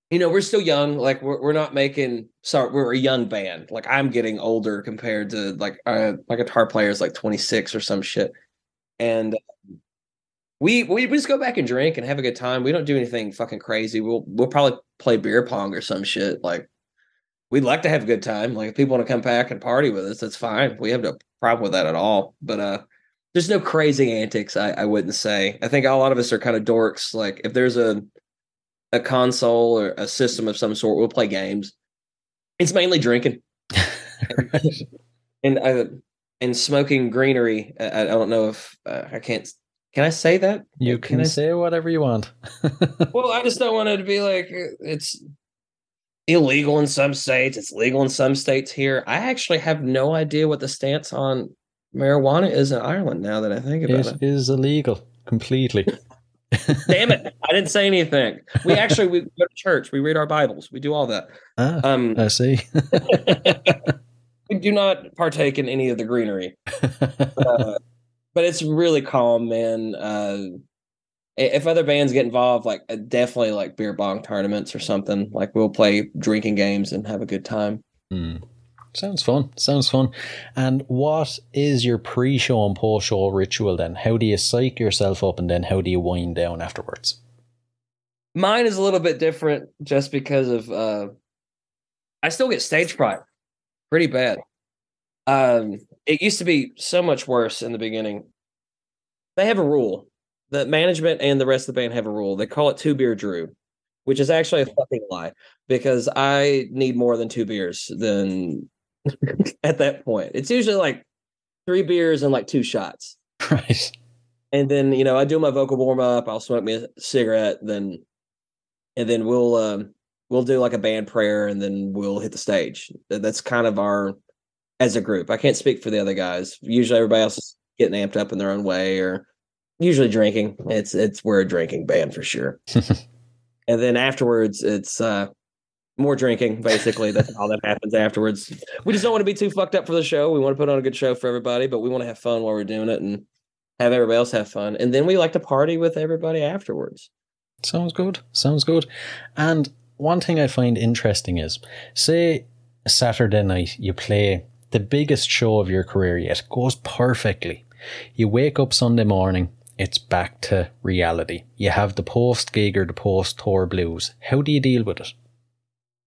you know, we're still young. Like we're we're not making. Sorry, we're a young band. Like I'm getting older compared to like uh, my guitar player is like 26 or some shit, and um, we we we just go back and drink and have a good time. We don't do anything fucking crazy. We'll we'll probably play beer pong or some shit. Like we'd like to have a good time. Like if people want to come back and party with us, that's fine. We have no problem with that at all. But uh there's no crazy antics, I, I wouldn't say. I think a lot of us are kind of dorks. Like if there's a a console or a system of some sort, we'll play games. It's mainly drinking <laughs> and uh, and smoking greenery. I, I don't know if uh, I can't. Can I say that? You can, I say whatever you want. <laughs> well, I just don't want it to be like uh, it's illegal in some states. It's legal in some states here. I actually have no idea what the stance on marijuana is in Ireland. Now that I think about it it, is illegal completely. <laughs> damn it, I didn't say anything. We actually we go to church. We read our Bibles. We do all that. Ah, Um, I see. <laughs> we do not partake in any of the greenery. uh, but it's really calm, man. Uh, if other bands get involved, like uh, definitely like beer bong tournaments or something, like we'll play drinking games and have a good time. Hmm. Sounds fun. Sounds fun. And what is your pre-show and post-show ritual then? How do you psych yourself up and then how do you wind down afterwards? Mine is a little bit different just because of uh, I still get stage fright pretty bad. Um, it used to be so much worse in the beginning. They have a rule. The management and the rest of the band have a rule. They call it two beer Drew, which is actually a fucking lie because I need more than two beers than <laughs> at that point. It's usually like three beers and like two shots. Right. And then, you know, I do my vocal warm up, I'll smoke me a cigarette, then and then we'll um we'll do like a band prayer and then we'll hit the stage. That's kind of our as a group. I can't speak for the other guys. Usually everybody else is getting amped up in their own way or usually drinking. It's it's we're a drinking band for sure. <laughs> and then afterwards it's uh more drinking basically that's all that happens afterwards we just don't want to be too fucked up for the show we want to put on a good show for everybody but we want to have fun while we're doing it and have everybody else have fun and then we like to party with everybody afterwards Sounds good. Sounds good. And one thing I find interesting is say Saturday night you play the biggest show of your career yet, It goes perfectly. You wake up Sunday morning, it's back to reality. You have the post gig or the post tour blues. How do you deal with it?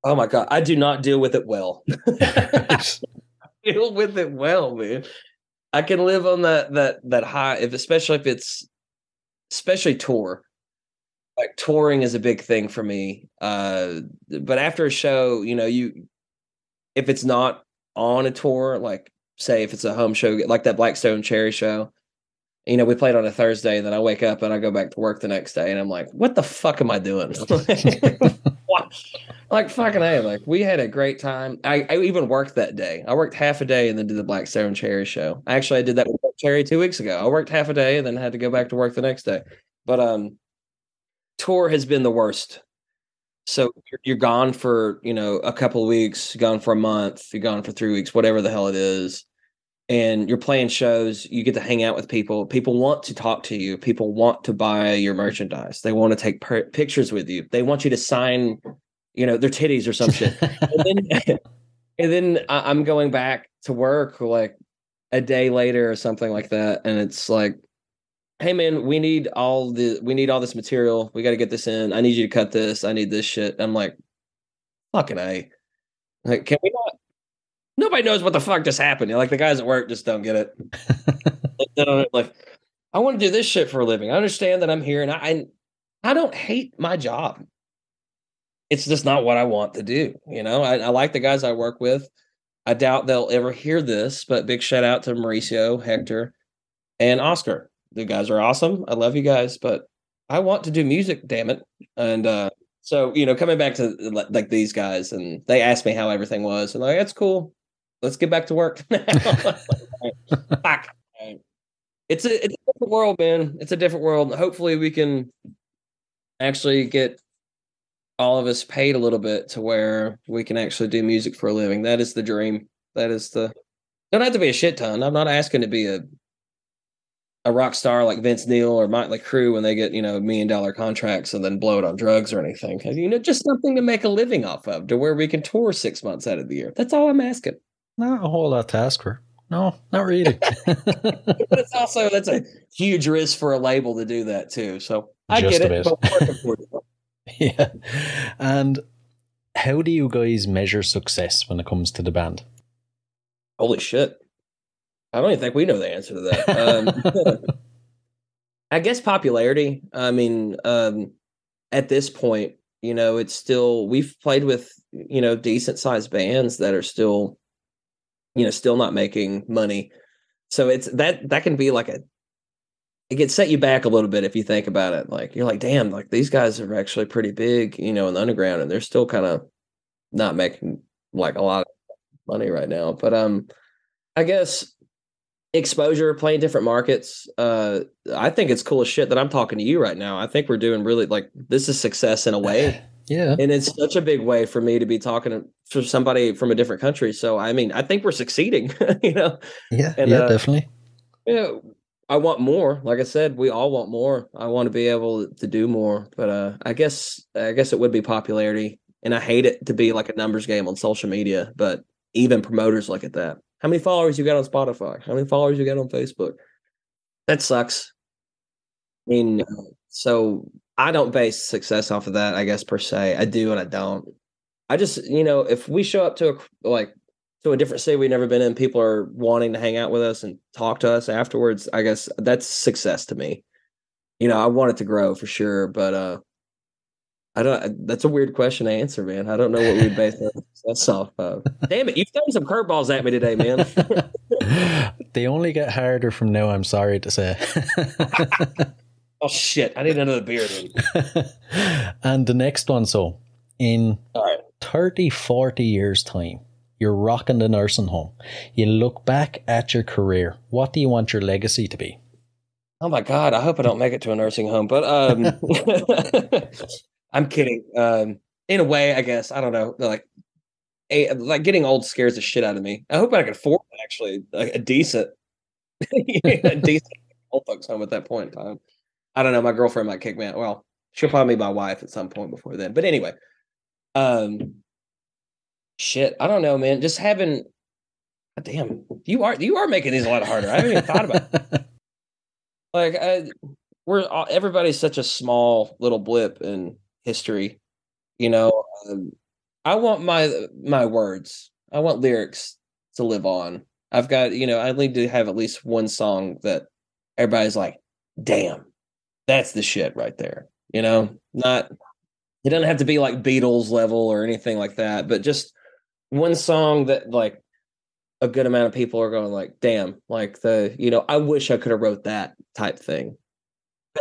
Oh my god. I do not deal with it well. <laughs> <laughs> Deal with it well man. I can live on that that that high if especially if it's especially tour. Like touring is a big thing for me. Uh but after a show you know you if it's not on a tour like say if it's a home show like that Black Stone Cherry show you know we played on a thursday and then i wake up and i go back to work the next day and i'm like what the fuck am i doing? What? <laughs> like fucking a like we had a great time. I, I even worked that day. I worked half a day and then did the black blackstone cherry show. Actually i did that with cherry two weeks ago. I worked half a day and then had to go back to work the next day. But um tour has been the worst. So you're, you're gone for you know a couple weeks gone for a month you're gone for three weeks whatever the hell it is and you're playing shows you get to hang out with people. People want to talk to you. People want to buy your merchandise. They want to take per- pictures with you. They want you to sign you know their titties or some shit. <laughs> And then, and then I- i'm going back to work like a day later or something like that and it's like hey man we need all the we need all this material. We got to get this in. I need you to cut this. I need this shit. I'm like fucking a. Like can we not nobody knows what the fuck just happened. Like the guys at work just don't get it. <laughs> Don't- like, I want to do this shit for a living. I understand that I'm here, and I, I, I don't hate my job. It's just not what I want to do. You know, I, I like the guys I work with. I doubt they'll ever hear this, but big shout out to Mauricio, Hector, and Oscar. The guys are awesome. I love you guys, but I want to do music, damn it. And uh so, you know, coming back to like these guys and they asked me how everything was, and like, that's cool. Let's get back to work. <laughs> <laughs> Fuck. It's a it's a different world, man. It's a different world. Hopefully we can actually get all of us paid a little bit to where we can actually do music for a living. That is the dream. That is the don't have to be a shit ton. I'm not asking to be a a rock star like Vince Neil or Motley Crue when they get, you know, million dollar contracts and then blow it on drugs or anything. You know, just something to make a living off of to where we can tour six months out of the year. That's all I'm asking. Not a whole lot to ask for. No, not really. <laughs> <laughs> But it's also that's a huge risk for a label to do that too. So I Just get a it. bit. But we're working for it. <laughs> yeah. And how do you guys measure success when it comes to the band? Holy shit. I don't even think we know the answer to that. Um, I guess popularity. I mean, um, at this point, you know, it's still we've played with you know decent sized bands that are still, you know, still not making money. So it's that that can be like a it can set you back a little bit if you think about it. Like you're like, damn, like these guys are actually pretty big, you know, in the underground, and they're still kind of not making like a lot of money right now. But um, I guess exposure, playing different markets. Uh, I think it's cool as shit that I'm talking to you right now. I think we're doing really like this is success in a way, <laughs> Yeah. and it's such a big way for me to be talking to, for somebody from a different country. So I mean, I think we're succeeding. <laughs> you know, Yeah. And, yeah, uh, definitely. yeah. I want more. Like I said, we all want more. I want to be able to do more, but uh, I guess I guess it would be popularity, and I hate it to be like a numbers game on social media. But even promoters look at that. How many followers you got on Spotify? How many followers you got on Facebook? That sucks. I mean, so I don't base success off of that. I guess per se, I do and I don't. I just, you know, if we show up to a like to a different city we've never been in, people are wanting to hang out with us and talk to us afterwards. I guess that's success to me. You know, I want it to grow for sure, but uh I don't. That's a weird question to answer, man. I don't know what we base <laughs> success off of. Damn it, you've thrown some curveballs at me today, man. <laughs> they only get harder from now, I'm sorry to say. <laughs> oh shit, I need another beer. <laughs> And the next one, so in All right. 30, 40 years' time, you're rocking the nursing home. You look back at your career. What do you want your legacy to be? Oh my god, I hope I don't make it to a nursing home, but um <laughs> <laughs> I'm kidding. Um in a way, I guess. I don't know. Like a, like getting old scares the shit out of me. I hope I can afford actually like a decent a decent old folks home at that point in time. I don't know. My girlfriend might kick me out. Well, she'll probably be my wife at some point before then. But anyway. Um shit. I don't know, man. Just having God damn, you are you are making these a lot harder. I haven't even thought about it <laughs> like I, we're all, everybody's such a small little blip in history you know um, i want my my words i want lyrics to live on i've got you know i need to have at least one song that everybody's like damn that's the shit right there you know not it doesn't have to be like beatles level or anything like that but just one song that like a good amount of people are going like, damn, like the, you know, I wish I could have wrote that type thing.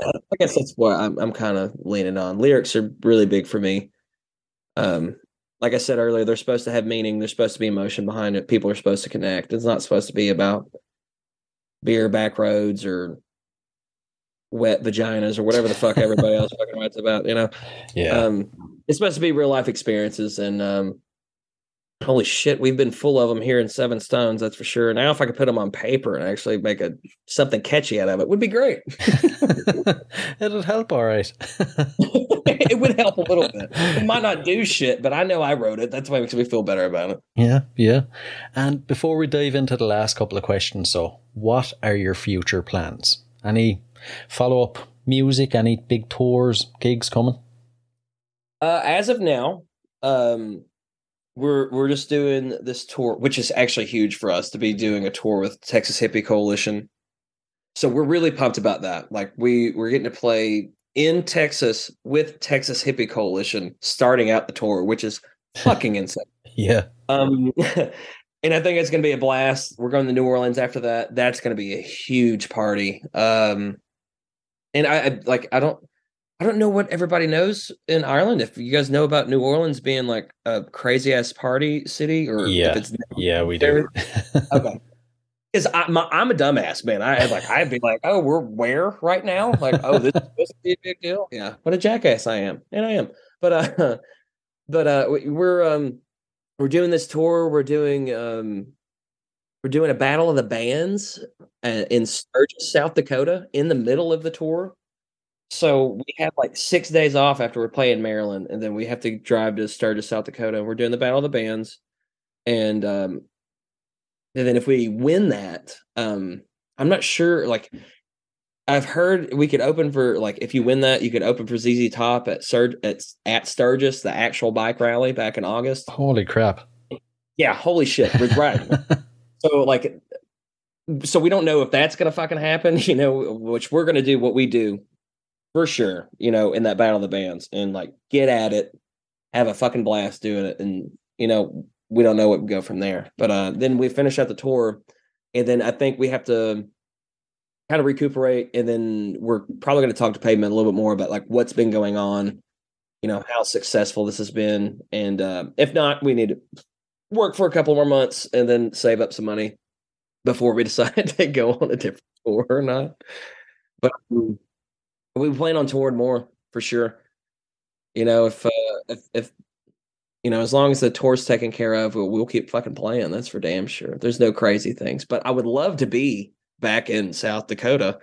I guess that's what I'm I'm kind of leaning on. Lyrics are really big for me. Um, like I said earlier, they're supposed to have meaning. There's supposed to be emotion behind it. People are supposed to connect. It's not supposed to be about beer back roads or wet vaginas or whatever the fuck everybody else fucking writes about, you know? yeah. Um, it's supposed to be real life experiences, and um, holy shit, we've been full of them here in SevenStones. That's for sure. Now, if I could put them on paper and actually make a something catchy out of it, would be great. <laughs> It'll help, all right. <laughs> it would help a little bit. It might not do shit, but I know I wrote it. That's why it makes me feel better about it. yeah, yeah. And before we dive into the last couple of questions, so what are your future plans? Any follow up music? Any big tours, gigs coming? Uh, as of now, um, we're we're just doing this tour, which is actually huge for us to be doing a tour with Texas Hippie Coalition. So we're really pumped about that. Like we we're getting to play in Texas with Texas Hippie Coalition starting out the tour, which is <laughs> fucking insane. Yeah. Um, <laughs> and I think it's going to be a blast. We're going to New Orleans after that. That's going to be a huge party. Um, and I, I like I don't I don't know what everybody knows in Ireland. If you guys know about New Orleans being like a crazy ass party city, or Yeah. if it's Yeah, we do. <laughs> okay. Because I'm a, I'm a dumbass, man. I like I'd be like, oh, we're where right now? Like, oh, this is supposed to be a big deal. Yeah, what a jackass I am, and I am. But uh, <laughs> but uh, we're um, we're doing this tour. We're doing um, we're doing a battle of the bands uh, in Sturgis, South Dakota, in the middle of the tour. So we have like six days off after we're playing Maryland, and then we have to drive to Sturgis, South Dakota. And we're doing the battle of the bands, and um, and then if we win that, um, I'm not sure. Like, I've heard we could open for like if you win that, you could open for ZZ Top at Stur at at Sturgis, the actual bike rally back in August. Holy crap. Yeah, holy shit, we're right. <laughs> so like, so we don't know if that's gonna fucking happen. <laughs> You know, which we're gonna do what we do for sure. You know, in that battle of the bands and like get at it, have a fucking blast doing it, and you know we don't know what would go from there. But uh then we finish out the tour, and then I think we have to kind of recuperate, and then we're probably going to talk to Pavement a little bit more about like what's been going on, you know, how successful this has been, and uh, if not, we need to work for a couple more months and then save up some money before we <laughs> decide to go on a different tour or not. But um, we plan on touring more for sure. You know, if uh, if if you know, as long as the tour's taken care of, we'll, we'll keep fucking playing. That's for damn sure. There's no crazy things, but I would love to be back in South Dakota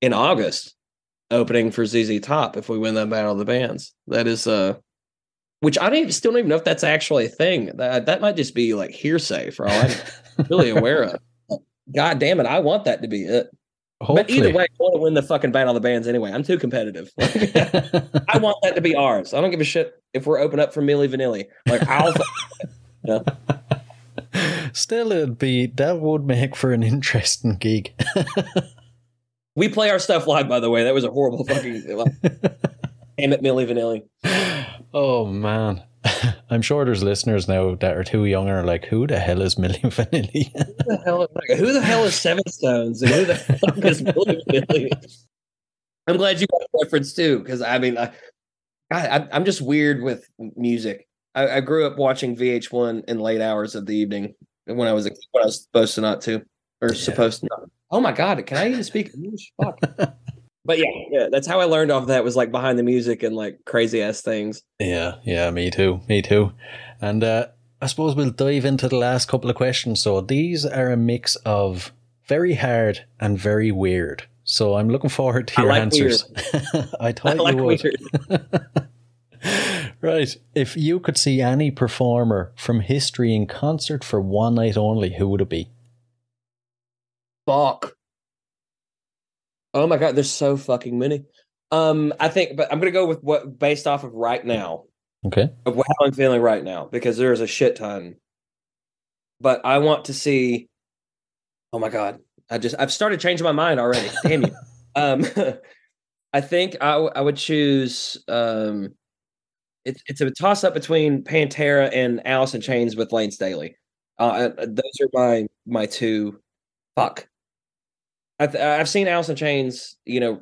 in August, opening for ZZ Top if we win that battle of the bands. That is uh, which I don't even, still don't even know if that's actually a thing. That that might just be like hearsay for all I'm really aware of. <laughs> God damn it, I want that to be it. But either way, I want to win the fucking battle of the bands anyway. I'm too competitive. <laughs> I want that to be ours. I don't give a shit if we're open up for Milli Vanilli. Like I'll. <laughs> Still, it'd be that would make for an interesting gig. we play our stuff live, by the way. That was a horrible fucking. Damn it, Milli Vanilli. Oh man, <laughs> I'm sure there's listeners now that are too young and are like, "Who the hell is Milli <laughs> Vanilli?" Who the hell, like, who the hell is SevenStones and who the <laughs> fuck is Milli Vanilli? I'm glad you got a reference too, because I mean, I, I, I'm just weird with music. I, I grew up watching VH1 in late hours of the evening when I was a, when I was supposed to not to or supposed to. Not. Oh my god, can I even speak English? Fuck. But yeah, yeah, that's how I learned off that was like behind the music and like crazy ass things. yeah, yeah, me too, me too. And uh, I suppose we'll dive into the last couple of questions. So these are a mix of very hard and very weird. So I'm looking forward to I your like answers. <laughs> I <laughs> I thought like you would. weird. <laughs> Right. If you could see any performer from history in concert for one night only, who would it be? Fuck. Oh my god, there's so fucking many. Um, I think, but I'm gonna go with what based off of right now, Okay. of how I'm feeling right now, because there's a shit ton. But I want to see. Oh my god, I just I've started changing my mind already. Damn you. <laughs> Um, <laughs> I think I w- I would choose. Um, it's it's a toss up between Pantera and Alice in Chains with Layne Staley. Uh, uh, those are my my two. Fuck. I've I've seen Alice in Chains, you know,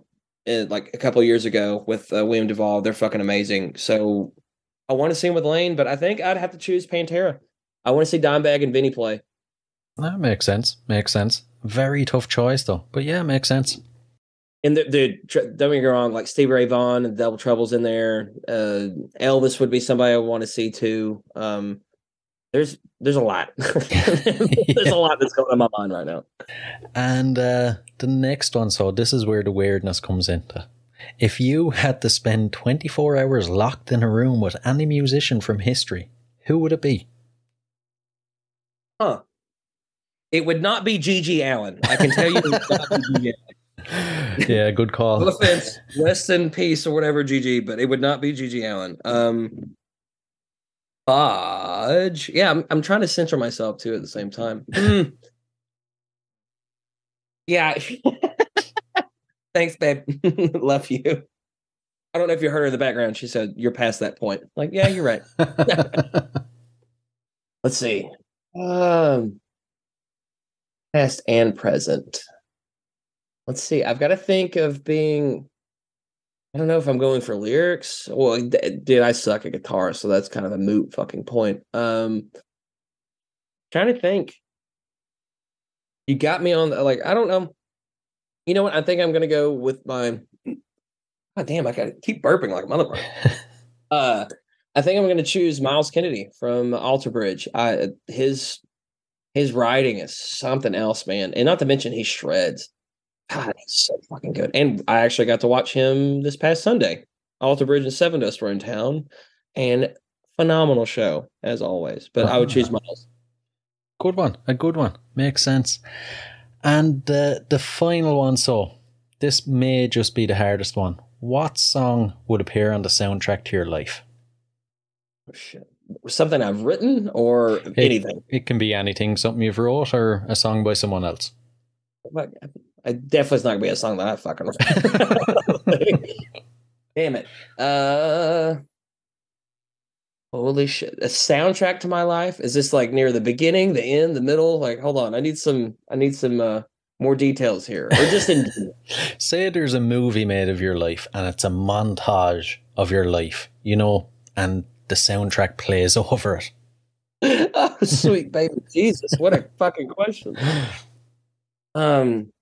uh, like a couple years ago with uh, William Duvall. They're fucking amazing. So I want to see him with Lane, but I think I'd have to choose Pantera. I want to see Dimebag and Vinnie play. That makes sense. Makes sense. Very tough choice though. But yeah, makes sense. And the, the tr- don't get me wrong, like Steve Ray Vaughan and Double Trouble's in there. Uh, Elvis would be somebody I want to see too. Um, there's there's a lot. <laughs> there's a lot that's going on my mind right now. And uh, the next one, so this is where the weirdness comes into. If you had to spend 24 hours locked in a room with any musician from history, who would it be? Huh. It would not be GG Allin. I can tell you. it would not be GG Allin. <laughs> yeah, good call. No call. offense, rest in peace or whatever, GG, but it would not be GG Allin. Um, fuck. Fudge. Yeah, I'm I'm trying to center myself too at the same time. Mm. Yeah. <laughs> Thanks, babe. <laughs> Love you. I don't know if you heard her in the background. She said, You're past that point. Like, yeah, you're right. <laughs> Let's see. Um past and present. Let's see. I've got to think of being I don't know if I'm going for lyrics. Well, d- dude, I suck at guitar, so that's kind of a moot fucking point. Um trying to think. You got me on the, like I don't know. You know what? I think I'm gonna go with my God damn, I gotta keep burping like a motherfucker. <laughs> uh I think I'm gonna choose Myles Kennedy from Alter Bridge. I his his writing is something else, man. And not to mention he shreds. God, he's so fucking good. And I actually got to watch him this past Sunday. Alter Bridge and Sevendust were in town, and phenomenal show as always. But I would choose Myles. Good one. A good one. Makes sense. And the the final one, so this may just be the hardest one. What song would appear on the soundtrack to your life? Oh, shit. Something I've written or anything. It can be anything, something you've wrote or a song by someone else. I definitely it's not gonna be a song that I fucking wrote. <laughs> Damn it. Uh holy shit. A soundtrack to my life? Is this like near the beginning, the end, the middle? Like, hold on. I need some I need some uh more details here. Or just in <laughs> Say there's a movie made of your life and it's a montage of your life, you know, and the soundtrack plays <laughs> over it. oh, sweet baby Jesus. What a fucking question. Um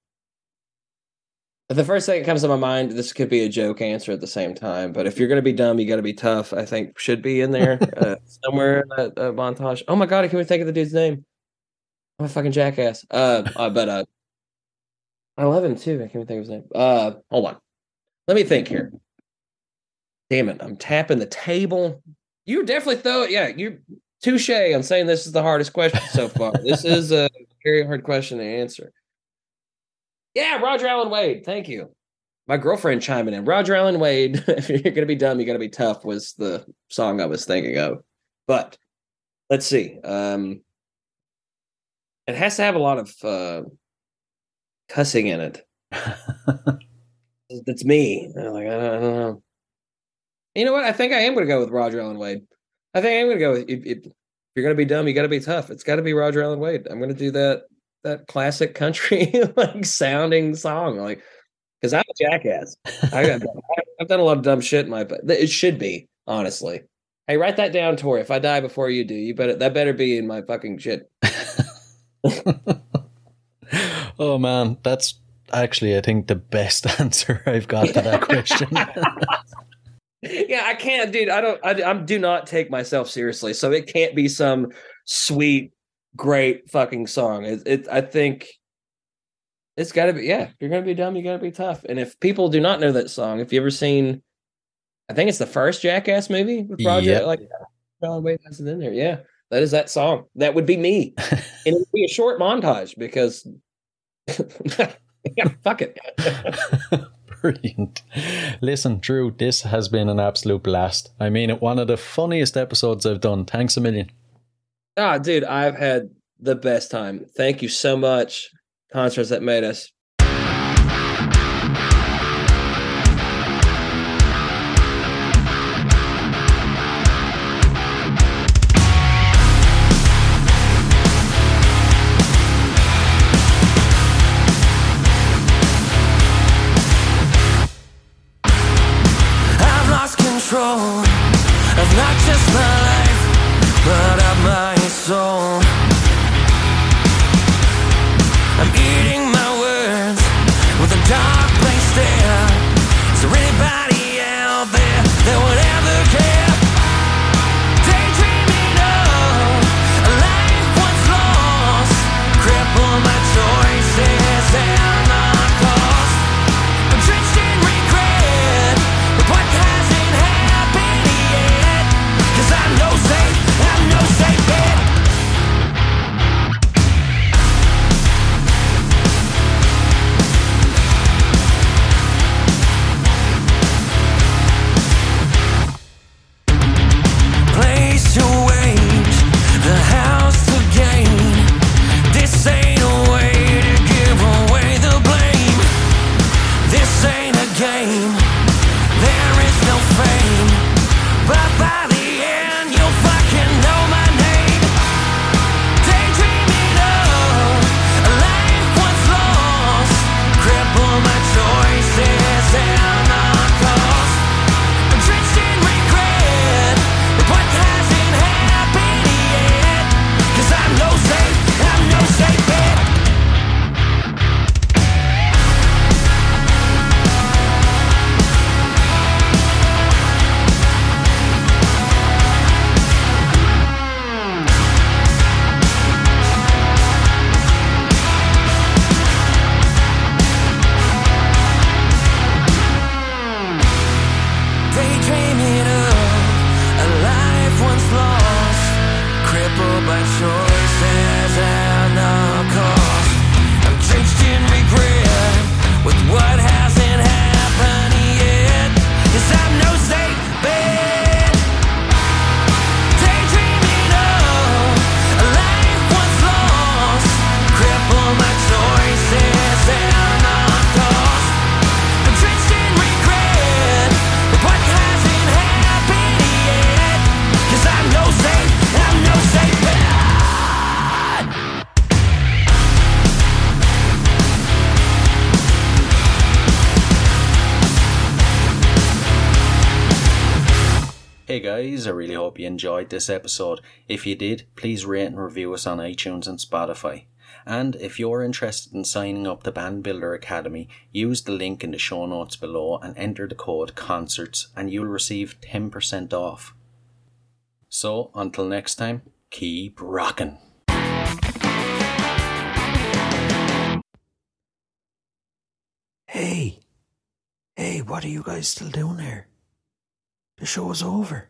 the first thing that comes to my mind, this could be a joke answer at the same time, but if you're going to be dumb, you got to be tough. I think should be in there <laughs> uh, somewhere in that uh, montage. Oh my god, I can't even think of the dude's name. I'm a fucking jackass. Uh, uh but uh, I love him too. I can't even think of his name. Uh, hold on, let me think here. Damn it, I'm tapping the table. You definitely throw it. Yeah, you touche on saying this is the hardest question so far. this is a very hard question to answer. Yeah, Roger Alan Wade. Thank you. My girlfriend chiming in. Roger Alan Wade. <laughs> if you're gonna be dumb, you gotta be tough. Was the song I was thinking of. But let's see. Um, it has to have a lot of uh, cussing in it. <laughs> That's me. I'm like I don't, I don't know. You know what? I think I am gonna go with Roger Alan Wade. I think I'm gonna go with if, if you're gonna be dumb, you gotta be tough. It's gotta be Roger Alan Wade. I'm gonna do that that classic country <laughs> like sounding song like because i'm a jackass. I got, <laughs> i've done a lot of dumb shit in my but it should be honestly. Hey write that down tori. If i die before you do you better that better be in my fucking shit. <laughs> Oh man that's actually i think the best answer i've got to that question. Yeah i can't dude. I don't I, I do not take myself seriously so it can't be some sweet great fucking song. It, it I think it's got to be yeah. If you're gonna be dumb, you gotta be tough. And if people do not know that song, if you ever seen, I think it's the first Jackass movie with Roger. Yep. Like, John Wade has it in there. Yeah, that is that song. That would be me, <laughs> and it would be a short montage because. yeah, <laughs> fuck it. <laughs> Brilliant. Listen, Drew, this has been an absolute blast. I mean it, one of the funniest episodes I've done. Thanks a million. Ah, dude, I've had the best time. Thank you so much, concerts that made us. This episode. If you did, please rate and review us on iTunes and Spotify. And if you're interested in signing up to Band Builder Academy, use the link in the show notes below and enter the code CONCERTS and you'll receive 10% off. So, until next time, keep rocking. Hey, hey, what are you guys still doing here? The show's over.